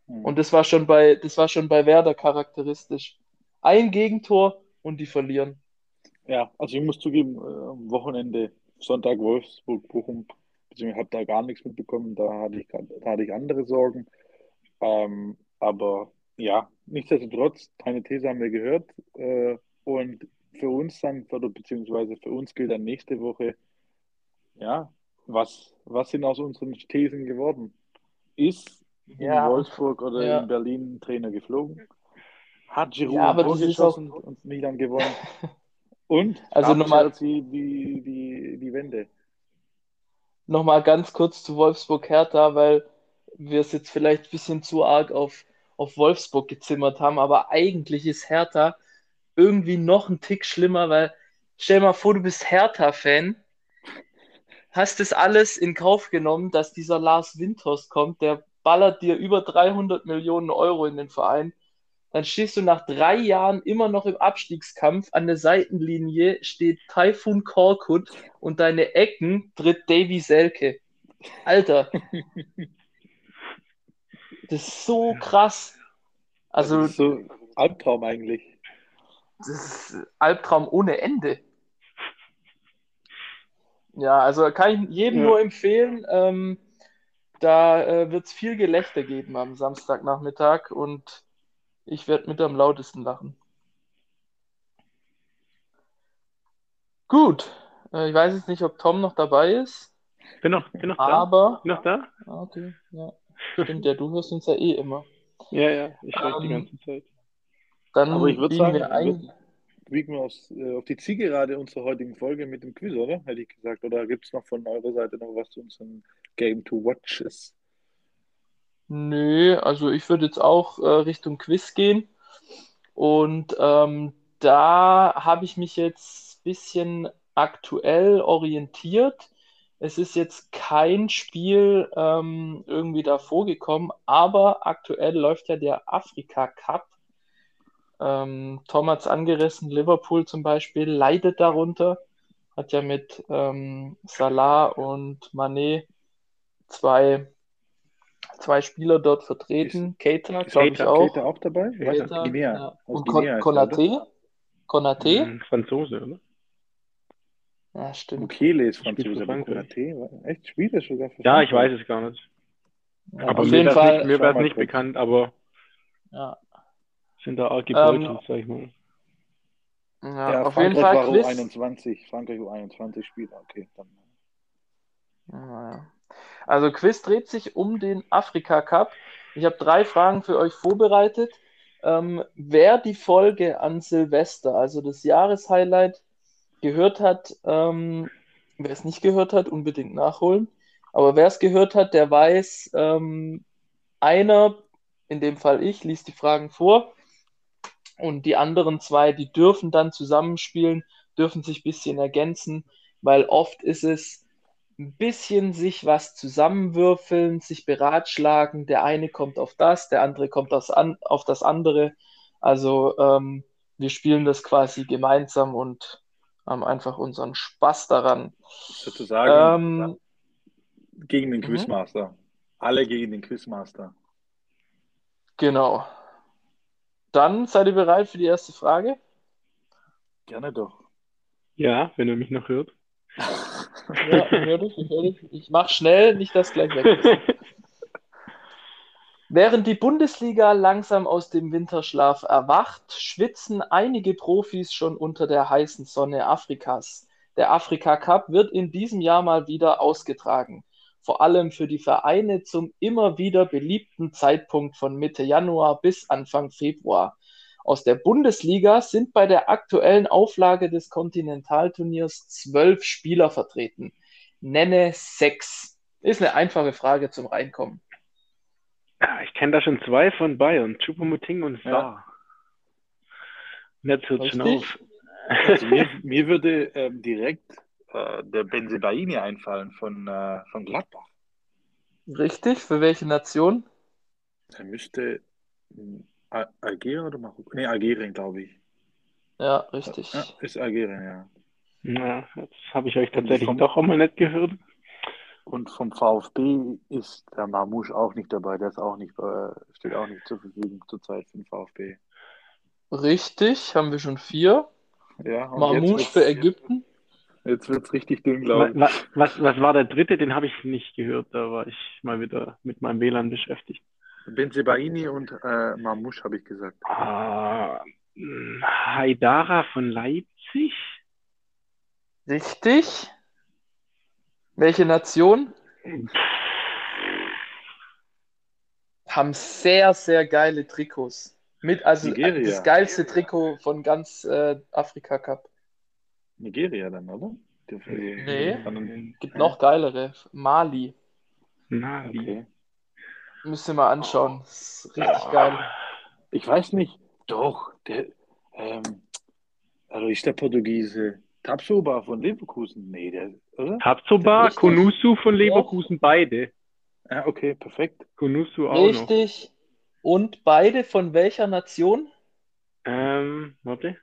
Speaker 1: Hm. Und das war schon bei, das war schon bei Werder charakteristisch. Ein Gegentor und die verlieren.
Speaker 2: Ja, also ich muss zugeben, äh, am Wochenende Sonntag Wolfsburg, Bochum, ich habe da gar nichts mitbekommen, da hatte ich, da hatte ich andere Sorgen. Ähm, aber ja, nichtsdestotrotz, deine These haben wir gehört. Äh, und für uns dann, oder beziehungsweise für uns gilt dann nächste Woche, ja, was, was sind aus unseren Thesen geworden? Ist ja. in Wolfsburg oder ja. in Berlin ein Trainer geflogen? Hat Giroud ja, geschossen auch... und Milan gewonnen? Und
Speaker 1: also nochmal
Speaker 2: die, die, die, die Wende.
Speaker 1: Nochmal ganz kurz zu Wolfsburg Hertha, weil wir es jetzt vielleicht ein bisschen zu arg auf, auf Wolfsburg gezimmert haben, aber eigentlich ist Hertha irgendwie noch ein Tick schlimmer, weil stell mal vor, du bist Hertha-Fan, hast das alles in Kauf genommen, dass dieser Lars Winters kommt, der ballert dir über 300 Millionen Euro in den Verein. Dann stehst du nach drei Jahren immer noch im Abstiegskampf. An der Seitenlinie steht Taifun Korkut und deine Ecken tritt Davy Selke. Alter. Das ist so krass. Also.
Speaker 2: So Albtraum eigentlich.
Speaker 1: Das ist Albtraum ohne Ende. Ja, also kann ich jedem ja. nur empfehlen. Ähm, da äh, wird es viel Gelächter geben am Samstagnachmittag und ich werde mit am lautesten lachen. Gut, äh, ich weiß jetzt nicht, ob Tom noch dabei ist.
Speaker 3: Bin noch, bin noch
Speaker 1: aber,
Speaker 3: da. Bin noch da?
Speaker 1: Ah, okay, ja. Stimmt, ja, du hörst uns ja eh immer.
Speaker 3: Ja, ja, ich höre ähm, die ganze Zeit.
Speaker 2: Dann aber ich würde sagen, wir ein... biegen wir aufs, äh, auf die Zielgerade unserer heutigen Folge mit dem Quiz, oder? Hätte ich gesagt. Oder gibt es noch von eurer Seite noch was zu unseren Game to Watches?
Speaker 1: Nö, also ich würde jetzt auch äh, Richtung Quiz gehen. Und ähm, da habe ich mich jetzt ein bisschen aktuell orientiert. Es ist jetzt kein Spiel ähm, irgendwie davor gekommen, aber aktuell läuft ja der Afrika Cup. Ähm, Tom hat es angerissen, Liverpool zum Beispiel leidet darunter, hat ja mit ähm, Salah und Manet zwei zwei Spieler dort vertreten. Keita, glaube ich auch.
Speaker 2: Keita auch dabei?
Speaker 1: Keita, Guinea. Ja. Und Guinea Konate? Konate? Hm,
Speaker 3: Franzose, oder?
Speaker 1: Ja, stimmt.
Speaker 2: Mukele ist Franzose, aber Konate, echt spielt er sogar
Speaker 3: für Ja, ich weiß es gar nicht. Ja, aber auf jeden Fall. Nicht, mir wäre es nicht bekannt, aber
Speaker 1: ja.
Speaker 3: Sind da arg gebeutelt, ähm, sag ich mal.
Speaker 1: Ja, ja auf Frankreich jeden Fall
Speaker 2: war Quiz. U21, Frankreich U21 spielt, okay, dann.
Speaker 1: Ja, also Quiz dreht sich um den Afrika Cup. Ich habe drei Fragen für euch vorbereitet. Ähm, wer die Folge an Silvester, also das Jahreshighlight, gehört hat, ähm, wer es nicht gehört hat, unbedingt nachholen. Aber wer es gehört hat, der weiß, ähm, einer, in dem Fall ich, liest die Fragen vor und die anderen zwei, die dürfen dann zusammenspielen, dürfen sich ein bisschen ergänzen, weil oft ist es, ein bisschen sich was zusammenwürfeln, sich beratschlagen. Der eine kommt auf das, der andere kommt das an, auf das andere. Also ähm, wir spielen das quasi gemeinsam und haben einfach unseren Spaß daran.
Speaker 2: Sozusagen ähm, gegen den mhm. Quizmaster. Alle gegen den Quizmaster.
Speaker 1: Genau. Dann seid ihr bereit für die erste Frage?
Speaker 2: Gerne doch.
Speaker 3: Ja, wenn ihr mich noch hört.
Speaker 1: Ja, ich höre dich, ich höre dich. Ich mache schnell, nicht dass gleich weg ist. Während die Bundesliga langsam aus dem Winterschlaf erwacht, schwitzen einige Profis schon unter der heißen Sonne Afrikas. Der Afrika Cup wird in diesem Jahr mal wieder ausgetragen. Vor allem für die Vereine zum immer wieder beliebten Zeitpunkt von Mitte Januar bis Anfang Februar. Aus der Bundesliga sind bei der aktuellen Auflage des Kontinentalturniers zwölf Spieler vertreten. Nenne sechs. Ist eine einfache Frage zum Reinkommen.
Speaker 3: Ja, ich kenne da schon zwei von Bayern, Chupomoting und Saar. Ja. Jetzt hört schon auf.
Speaker 2: Also mir, mir würde ähm, direkt äh, der Benzebaini einfallen von, äh, von Gladbach.
Speaker 1: Richtig, für welche Nation?
Speaker 2: Er müsste Al- Algerien oder Marokko? Nee, Algerien, glaube ich.
Speaker 1: Ja, richtig.
Speaker 2: Ja, ist Algerien, ja.
Speaker 3: Na, das habe ich euch tatsächlich
Speaker 2: vom-
Speaker 3: doch einmal nicht gehört.
Speaker 2: Und vom VfB ist der Marmouche auch nicht dabei. Der ist auch nicht, äh, steht auch nicht zur Verfügung zurzeit für den VfB.
Speaker 1: Richtig, haben wir schon vier.
Speaker 2: Ja,
Speaker 1: Marmouche
Speaker 2: jetzt
Speaker 1: für Ägypten.
Speaker 2: Jetzt wird es richtig dünn, glaube ich.
Speaker 3: wa- Was, was war der dritte? Den habe ich nicht gehört. Da war ich mal wieder mit meinem WLAN beschäftigt.
Speaker 2: Benzebaini und äh, Marmouche habe ich gesagt.
Speaker 3: Ah, Haidara von Leipzig?
Speaker 1: Richtig. Welche Nation? Haben sehr, sehr geile Trikots. Mit, also
Speaker 2: Nigeria.
Speaker 1: das geilste Trikot von ganz äh, Afrika Cup.
Speaker 2: Nigeria dann, oder? Die- die-
Speaker 1: Nee.
Speaker 2: Dann-
Speaker 1: Gibt noch geilere. Mali.
Speaker 3: Mali.
Speaker 2: Okay.
Speaker 1: Müsst ihr mal anschauen. Das ist richtig geil.
Speaker 2: Ich weiß nicht. Doch, der, ähm, also ist der Portugiese Tapsoba von Leverkusen? Nee, der, oder?
Speaker 3: Tabsoba,
Speaker 1: Richtig.
Speaker 3: Kunusu von Leverkusen, beide.
Speaker 2: Ja, okay, perfekt.
Speaker 3: Kunusu auch noch.
Speaker 1: Richtig. Und beide von welcher Nation?
Speaker 3: Ähm, warte.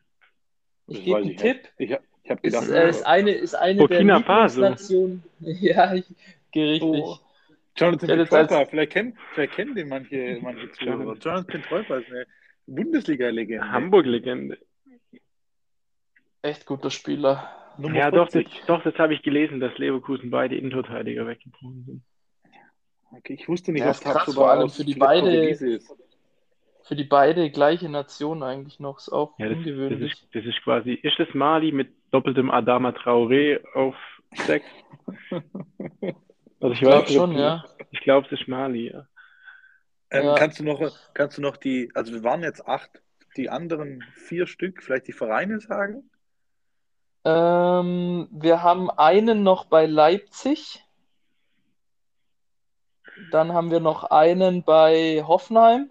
Speaker 1: Ich gebe einen
Speaker 2: ich
Speaker 1: Tipp.
Speaker 2: nicht. Ich, ich habe
Speaker 1: Ist,
Speaker 2: gedacht,
Speaker 1: äh, ist eine, ist eine
Speaker 3: Burkina
Speaker 1: der
Speaker 3: Faso.
Speaker 1: Ja, ich, geh richtig.
Speaker 2: Oh. Jonathan
Speaker 1: Ja, das
Speaker 2: vielleicht kennen, vielleicht kennen den manche, manche Zuhörer. Jonathan Treuper ist eine Bundesliga-Legende.
Speaker 3: Hamburg-Legende.
Speaker 1: Echt guter Spieler.
Speaker 2: Nummer
Speaker 3: Ja, doch, das,
Speaker 2: 40.
Speaker 3: doch, das habe ich gelesen, dass Leverkusen beide Innenverteidiger weggebrochen sind.
Speaker 2: Okay, ich wusste nicht,
Speaker 1: Ja, ist krass, vor allem für die
Speaker 2: vielleicht
Speaker 1: beide-
Speaker 2: ist.
Speaker 1: Für die beide gleiche Nation eigentlich noch. Ist auch
Speaker 3: Ja, das, das,
Speaker 1: ungewöhnlich.
Speaker 3: ist, das ist quasi, ist das Mali mit doppeltem Adama Traoré auf sechs? Also ich
Speaker 1: Ich glaube schon, ja.
Speaker 3: Ich glaube, es ist Mali, ja.
Speaker 2: Ähm,
Speaker 1: Ja.
Speaker 2: kannst, du noch, kannst du noch die, also wir waren jetzt acht, die anderen vier Stück, vielleicht die Vereine sagen?
Speaker 1: Ähm, wir haben einen noch bei Leipzig. Dann haben wir noch einen bei Hoffenheim.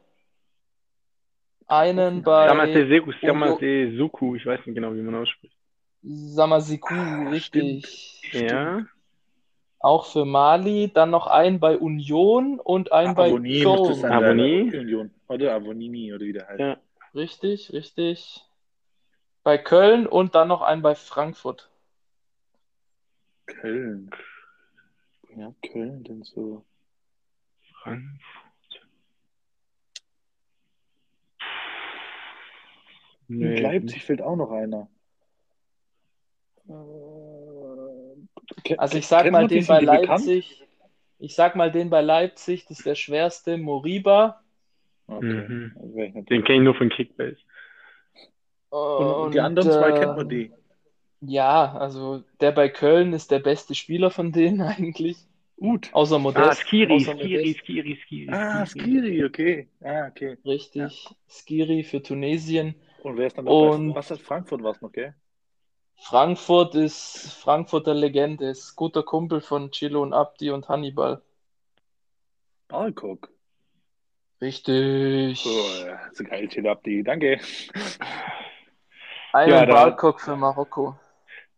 Speaker 1: Einen bei
Speaker 3: Samase Seku, Suku, ich weiß nicht genau, wie man ausspricht.
Speaker 1: Samasiku,
Speaker 2: Ah,
Speaker 1: richtig.
Speaker 3: Ja,
Speaker 1: Auch für Mali. Dann noch einen bei Union und einen bei
Speaker 2: Avoni? der Union. Oder Avonini oder wie der heißt.
Speaker 3: ja.
Speaker 1: Richtig, richtig. Bei Köln und dann noch einen bei Frankfurt.
Speaker 2: Köln. Ja, Köln, denn so.
Speaker 3: Frankfurt. Nee,
Speaker 2: Leipzig fällt auch noch einer. Äh,
Speaker 1: Also ich sag mal den bei
Speaker 2: die bekannt?
Speaker 1: Leipzig. Ich sag mal den bei Leipzig, das ist der schwerste, Moriba.
Speaker 2: Okay.
Speaker 3: Mhm. Den kenne ich nur von Kickbase.
Speaker 2: Und die anderen zwei
Speaker 1: äh,
Speaker 2: kennt man die.
Speaker 1: Ja, also der bei Köln ist der beste Spieler von denen eigentlich.
Speaker 2: Gut.
Speaker 1: Außer Modest.
Speaker 3: Ah, Skiri,
Speaker 1: außer
Speaker 3: Skiri,
Speaker 1: Modest.
Speaker 3: Skiri, Skiri.
Speaker 2: Ah, Skiri, okay. Ah, okay.
Speaker 1: Richtig. Skiri für Tunesien.
Speaker 2: Und wer ist dann dabei?
Speaker 1: Und-
Speaker 2: Was hat Frankfurt was noch, gell?
Speaker 1: Frankfurt ist Frankfurter Legende, ist guter Kumpel von Chilo und Abdi und Hannibal.
Speaker 2: Alcock.
Speaker 1: Richtig.
Speaker 2: Ja, so geil, chill ab, die. Danke.
Speaker 1: Einen
Speaker 3: Ja,
Speaker 1: Barcock für Marokko.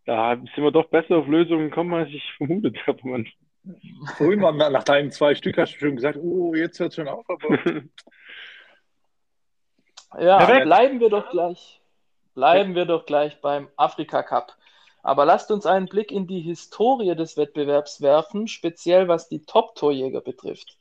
Speaker 3: Da sind wir doch besser auf Lösungen gekommen, als ich vermutet habe. Mann.
Speaker 2: Vorhin mal nach deinen zwei Stück hast du schon gesagt, oh, jetzt hört schon auf, aber
Speaker 1: Ja,
Speaker 3: Perfekt.
Speaker 1: bleiben wir doch gleich. Bleiben wir doch gleich beim Afrika Cup. Aber lasst uns einen Blick in die Historie des Wettbewerbs werfen, speziell was die Top-Torjäger betrifft.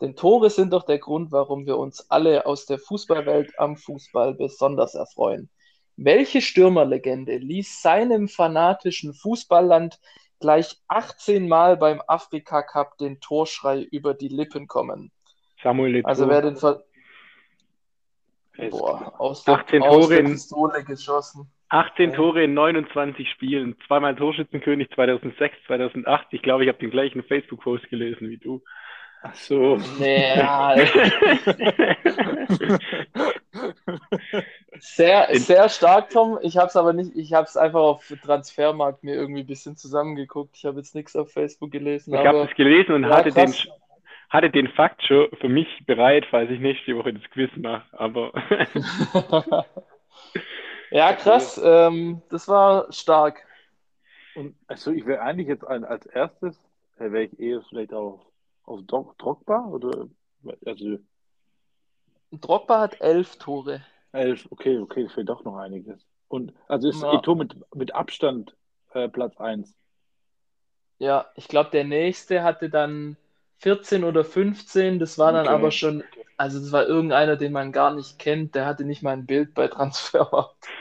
Speaker 1: Denn Tore sind doch der Grund, warum wir uns alle aus der Fußballwelt am Fußball besonders erfreuen. Welche Stürmerlegende ließ seinem fanatischen Fußballland gleich 18 Mal beim Afrika Cup den Torschrei über die Lippen kommen?
Speaker 3: Samuel Eto'o.
Speaker 1: Also wer den Ver Boah, aus der,
Speaker 3: 18
Speaker 1: aus
Speaker 3: Tore
Speaker 1: der
Speaker 3: in-
Speaker 1: Pistole geschossen.
Speaker 3: 18 Tore in 29 Spielen, zweimal Torschützenkönig 2006, 2008. Ich glaube, ich habe den gleichen Facebook-Post gelesen wie du.
Speaker 2: Ach so.
Speaker 1: Nee, ja, sehr, sehr stark, Tom. Ich habe es aber nicht, ich habe es einfach auf Transfermarkt mir irgendwie ein bisschen zusammengeguckt. Ich habe jetzt nichts auf Facebook gelesen,
Speaker 3: Ich habe das gelesen und
Speaker 1: Ja,
Speaker 3: hatte, den,
Speaker 1: krass.
Speaker 3: Hatte den Fakt schon für mich bereit, falls ich nächste Woche das Quiz mache. Aber
Speaker 1: Ja, krass. Ähm, das war stark.
Speaker 2: Und also ich wäre eigentlich jetzt ein, als erstes, äh, wäre ich eher vielleicht auf, auf Dro- Drogba oder also
Speaker 1: Drogba hat elf Tore.
Speaker 2: elf, okay, okay, das fehlt doch noch einiges. Und also ist
Speaker 1: Ja.
Speaker 2: Eto'o mit, mit Abstand äh, Platz 1.
Speaker 1: Ja, ich glaube, der nächste hatte dann 14 oder 15. Das war dann
Speaker 2: Okay.
Speaker 1: aber schon, also das war irgendeiner, den man gar nicht kennt. Der hatte nicht mal ein Bild bei Transfermarkt.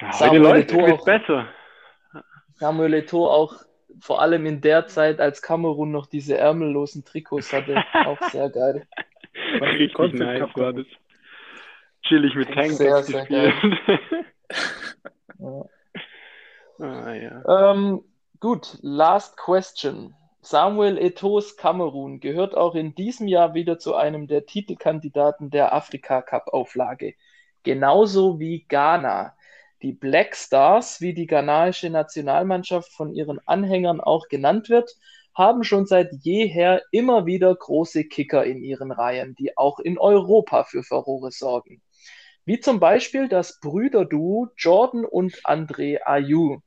Speaker 3: Ja,
Speaker 1: Samuel
Speaker 3: heute
Speaker 1: Eto'o
Speaker 3: es
Speaker 1: auch.
Speaker 3: besser.
Speaker 1: Samuel Eto'o auch vor allem in der Zeit, als Kamerun noch diese ärmellosen Trikots hatte, auch sehr geil.
Speaker 3: Richtig nice
Speaker 2: Cup
Speaker 3: war das. Chillig mit Tanks
Speaker 1: Sehr, sehr
Speaker 3: gespielt.
Speaker 1: Ja.
Speaker 3: ah, ja.
Speaker 1: Ähm, gut, last question. Samuel Eto'os Kamerun gehört auch in diesem Jahr wieder zu einem der Titelkandidaten der Afrika Cup Auflage. Genauso wie Ghana. Die Black Stars, wie die ghanaische Nationalmannschaft von ihren Anhängern auch genannt wird, haben schon seit jeher immer wieder große Kicker in ihren Reihen, die auch in Europa für Furore sorgen. Wie zum Beispiel das Brüderduo Jordan und André Ayew.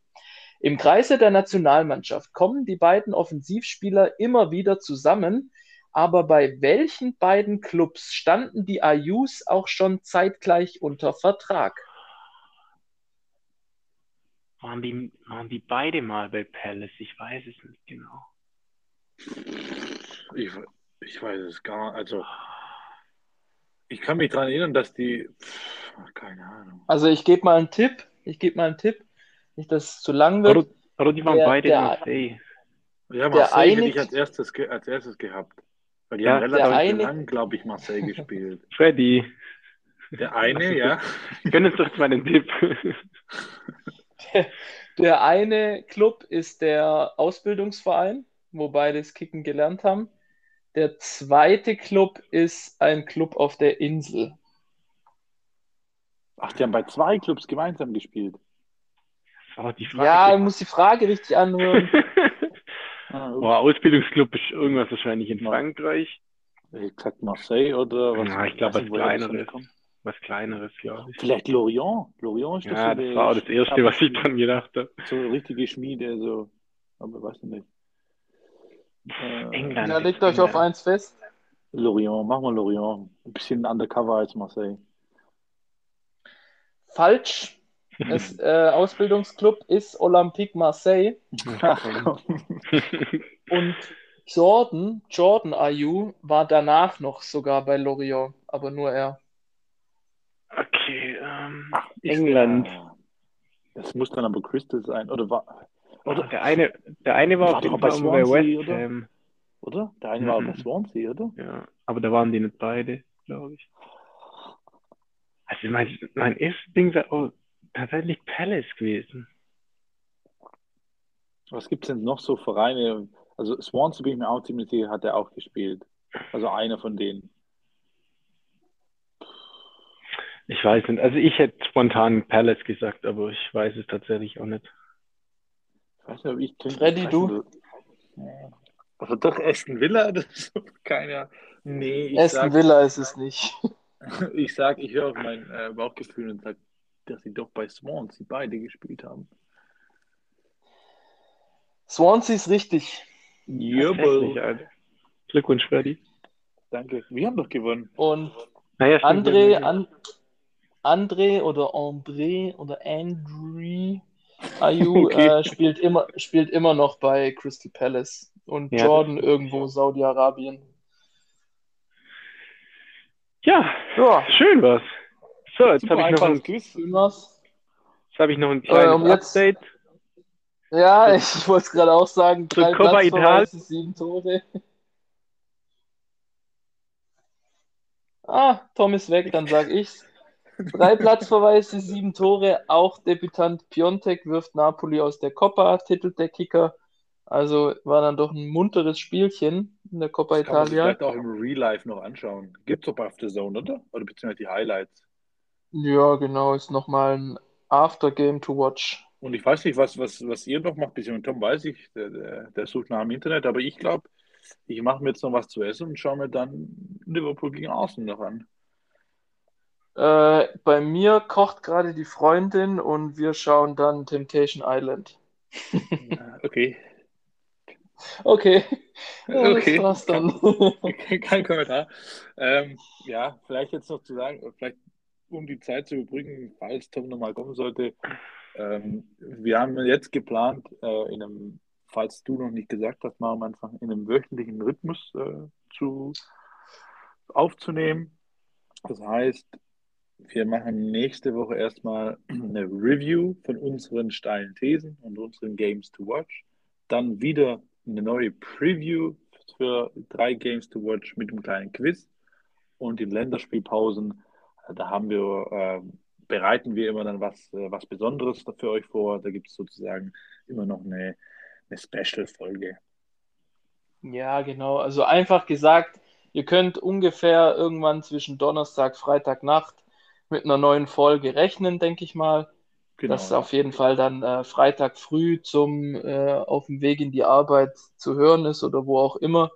Speaker 1: Im Kreise der Nationalmannschaft kommen die beiden Offensivspieler immer wieder zusammen, aber bei welchen beiden Clubs standen die Ayus auch schon zeitgleich unter Vertrag?
Speaker 3: Waren die, waren die beide mal bei Palace? Ich weiß es nicht genau.
Speaker 2: Ich, ich weiß es gar nicht. Also, ich kann mich daran erinnern, dass die. Pff, keine Ahnung.
Speaker 1: Also ich gebe mal einen Tipp, ich gebe mal einen Tipp, nicht, dass es zu lang wird.
Speaker 3: Oder, oder die waren
Speaker 1: Der-
Speaker 3: beide
Speaker 1: der-
Speaker 3: in Marseille.
Speaker 2: Ja,
Speaker 1: Der
Speaker 2: Marseille hätte
Speaker 1: eine-
Speaker 2: ich als erstes, ge als erstes gehabt. Weil die
Speaker 3: Ja,
Speaker 2: haben
Speaker 1: der
Speaker 2: relativ
Speaker 1: eine-
Speaker 2: lang, glaube ich, Marseille gespielt.
Speaker 3: Freddy,
Speaker 2: Der eine, ja.
Speaker 3: gönn uns doch mal Tipp.
Speaker 1: Der eine Club ist der Ausbildungsverein, wo beide das Kicken gelernt haben. Der zweite Club ist ein Club auf der Insel.
Speaker 2: Ach, die haben bei zwei Clubs gemeinsam gespielt.
Speaker 3: Aber die Frage.
Speaker 1: Ja, ich muss die Frage richtig anhören.
Speaker 2: Ah,
Speaker 3: Boah, Ausbildungsclub ist irgendwas wahrscheinlich in
Speaker 2: Ja.
Speaker 3: Frankreich.
Speaker 2: Ich gesagt Marseille oder was?
Speaker 3: Ja, ich glaub,
Speaker 2: weiß
Speaker 3: was
Speaker 2: das
Speaker 3: Kleineres. Was Kleineres, glaube ich.
Speaker 2: Vielleicht Lorient. Lorient ist doch
Speaker 3: Ja,
Speaker 2: so
Speaker 3: das war auch das Erste, was ich dran gedacht habe.
Speaker 2: So eine richtige Schmiede, so. Aber weiß ich nicht. Äh,
Speaker 3: England.
Speaker 1: Ja, legt euch auf eins fest.
Speaker 2: Lorient, machen wir Lorient. Ein bisschen undercover als Marseille.
Speaker 1: Falsch. Das äh, Ausbildungsclub ist Olympique Marseille. Und Jordan, Jordan Ayew, war danach noch sogar bei Lorient, aber nur er.
Speaker 3: okay, ähm,
Speaker 2: Ist-
Speaker 3: England.
Speaker 2: Das muss dann aber Crystal sein. Oder war. Oder,
Speaker 3: Der eine, der eine war
Speaker 2: War
Speaker 3: auf jeden Fall bei
Speaker 2: Swansea,
Speaker 3: West
Speaker 2: oder?
Speaker 3: Ham.
Speaker 2: oder? Der eine war
Speaker 3: Mhm.
Speaker 2: bei Swansea, oder?
Speaker 3: Ja, aber da waren die nicht beide, glaube ich. Also mein, mein erstes Ding wäre auch tatsächlich Palace gewesen.
Speaker 2: Was gibt es denn noch so Vereine? Also Swansea bin ich mir auch ziemlich sicher, hat er auch gespielt. Also einer von denen.
Speaker 3: Ich weiß nicht. Also ich hätte spontan Palace gesagt, aber ich weiß es tatsächlich auch nicht.
Speaker 2: Ich weiß nicht, ob ich könnte.
Speaker 1: Freddy, du?
Speaker 2: nicht, Ja. Also doch Aston Villa oder so? Keine Ahnung. Nee, ich
Speaker 1: Aston
Speaker 2: sag,
Speaker 1: Villa ist es nicht.
Speaker 2: ich sag, ich höre auf mein äh, Bauchgefühl und sage, dass sie doch bei Swansea beide gespielt haben.
Speaker 1: Swansea ist richtig.
Speaker 3: Alter. Glückwunsch, Freddy.
Speaker 2: Danke. Wir haben doch gewonnen.
Speaker 1: Und
Speaker 3: Naja, stimmt,
Speaker 1: André, An André oder André oder Andrew Ayew
Speaker 2: Okay.
Speaker 1: äh, spielt, immer, spielt immer noch bei Crystal Palace und
Speaker 3: Ja,
Speaker 1: Jordan irgendwo Saudi-Arabien.
Speaker 3: ja,
Speaker 1: Ja,
Speaker 3: schön war's. So, jetzt habe ich noch ein,
Speaker 2: Quiz.
Speaker 3: jetzt habe ich noch ein kleines
Speaker 1: Äh, um jetzt-
Speaker 3: Update.
Speaker 1: Ja, ich wollte es gerade auch sagen.
Speaker 3: Zur
Speaker 1: Drei
Speaker 3: Coppa
Speaker 1: Platzverweise, sieben Tore. Ah, Tom ist weg, dann sag ich's. Drei Platzverweise, sieben Tore. Auch Debütant Piontek wirft Napoli aus der Coppa, titelt der Kicker. Also war dann doch ein munteres Spielchen in der Coppa
Speaker 2: Das kann man sich
Speaker 1: Italia.
Speaker 2: vielleicht auch im Real Life noch anschauen. Gibt's doch bei The Zone, oder? Oder beziehungsweise die Highlights.
Speaker 1: Ja, genau, ist nochmal ein Aftergame to watch.
Speaker 2: Und ich weiß nicht, was, was, was ihr noch macht, beziehungsweise Tom weiß ich, der, der, der sucht nach dem Internet, aber ich glaube, ich mache mir jetzt noch was zu essen und schaue mir dann Liverpool gegen Arsenal noch an.
Speaker 1: Äh, bei mir kocht gerade die Freundin und wir schauen dann Temptation Island.
Speaker 2: okay.
Speaker 1: Okay.
Speaker 2: Ja, okay.
Speaker 1: Das war's dann.
Speaker 2: Kein, kein Kommentar. Ähm, ja, vielleicht jetzt noch zu sagen, vielleicht um die Zeit zu überbrücken, falls Tom nochmal kommen sollte. Ähm, wir haben jetzt geplant, äh, in einem, falls du noch nicht gesagt hast, mal am Anfang, in einem wöchentlichen Rhythmus äh, zu, aufzunehmen. Das heißt, wir machen nächste Woche erstmal eine Review von unseren steilen Thesen und unseren Games to Watch. Dann wieder eine neue Preview für drei Games to Watch mit einem kleinen Quiz. Und in Länderspielpausen, da haben wir, äh, bereiten wir immer dann was, äh, was Besonderes für euch vor. Da gibt es sozusagen immer noch eine, eine Special-Folge.
Speaker 1: Ja, genau. Also einfach gesagt, ihr könnt ungefähr irgendwann zwischen Donnerstag, Freitag Nacht mit einer neuen Folge rechnen, denke ich mal.
Speaker 2: Genau.
Speaker 1: Das auf jeden Fall dann äh, Freitag früh zum äh, auf dem Weg in die Arbeit zu hören ist oder wo auch immer.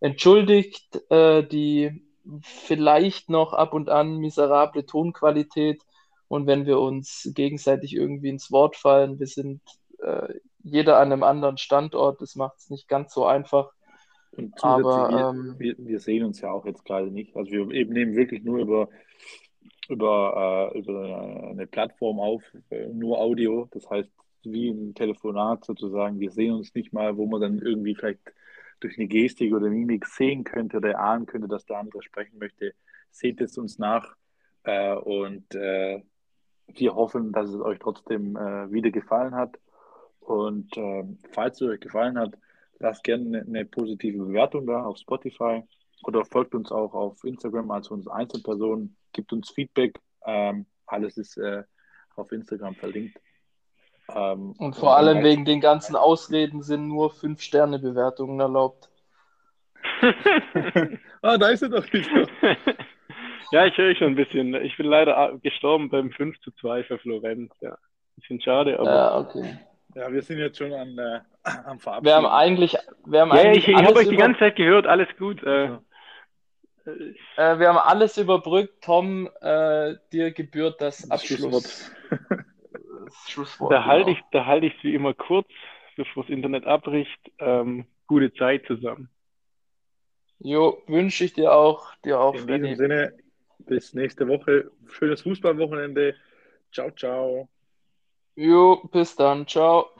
Speaker 1: Entschuldigt äh, die vielleicht noch ab und an miserable Tonqualität und wenn wir uns gegenseitig irgendwie ins Wort fallen, wir sind äh, jeder an einem anderen Standort, das macht es nicht ganz so einfach.
Speaker 2: Und
Speaker 1: Aber,
Speaker 2: wir,
Speaker 1: ähm,
Speaker 2: wir, wir sehen uns ja auch jetzt gerade nicht. Also wir eben nehmen wirklich nur über, über, äh, über eine Plattform auf, äh, nur Audio. Das heißt, wie ein Telefonat sozusagen. Wir sehen uns nicht mal, wo man dann irgendwie vielleicht durch eine Gestik oder Mimik sehen könnte oder ahnen könnte, dass der andere sprechen möchte. Seht es uns nach äh, und äh, wir hoffen, dass es euch trotzdem äh, wieder gefallen hat. Und ähm, falls es euch gefallen hat, lasst gerne eine, eine positive Bewertung da auf Spotify oder folgt uns auch auf Instagram als unsere Einzelpersonen, gibt uns Feedback. Ähm, alles ist äh, auf Instagram verlinkt. Ähm,
Speaker 1: Und vor allem
Speaker 2: dann-
Speaker 1: wegen den ganzen Ausreden sind nur 5-Sterne-Bewertungen erlaubt.
Speaker 2: ah, da ist er doch wieder.
Speaker 3: ja, ich höre schon ein bisschen. Ich bin leider gestorben beim 5 zu 2 für Florenz. Ja. Bisschen schade, aber.
Speaker 1: Ja, okay.
Speaker 2: Ja, wir sind jetzt schon an, äh, am Verabschieden.
Speaker 1: Wir haben eigentlich, wir haben
Speaker 3: Ja,
Speaker 1: eigentlich
Speaker 3: ich, ich habe euch die ganze Zeit gehört, alles gut. Äh,
Speaker 2: Ja.
Speaker 3: äh,
Speaker 1: wir haben alles überbrückt. Tom, äh, dir gebührt das
Speaker 2: Das
Speaker 1: Abschluss.
Speaker 2: Schlusswort.
Speaker 1: Das Schlusswort.
Speaker 3: da halte
Speaker 1: genau.
Speaker 3: ich da halte ich es wie immer kurz, bevor das Internet abbricht. Ähm, gute Zeit zusammen.
Speaker 1: Jo, wünsche ich dir auch. Dir auch,
Speaker 2: In diesem. Sinne, bis nächste Woche. Schönes Fußballwochenende. Ciao, ciao.
Speaker 1: Jo, bis dann. Ciao.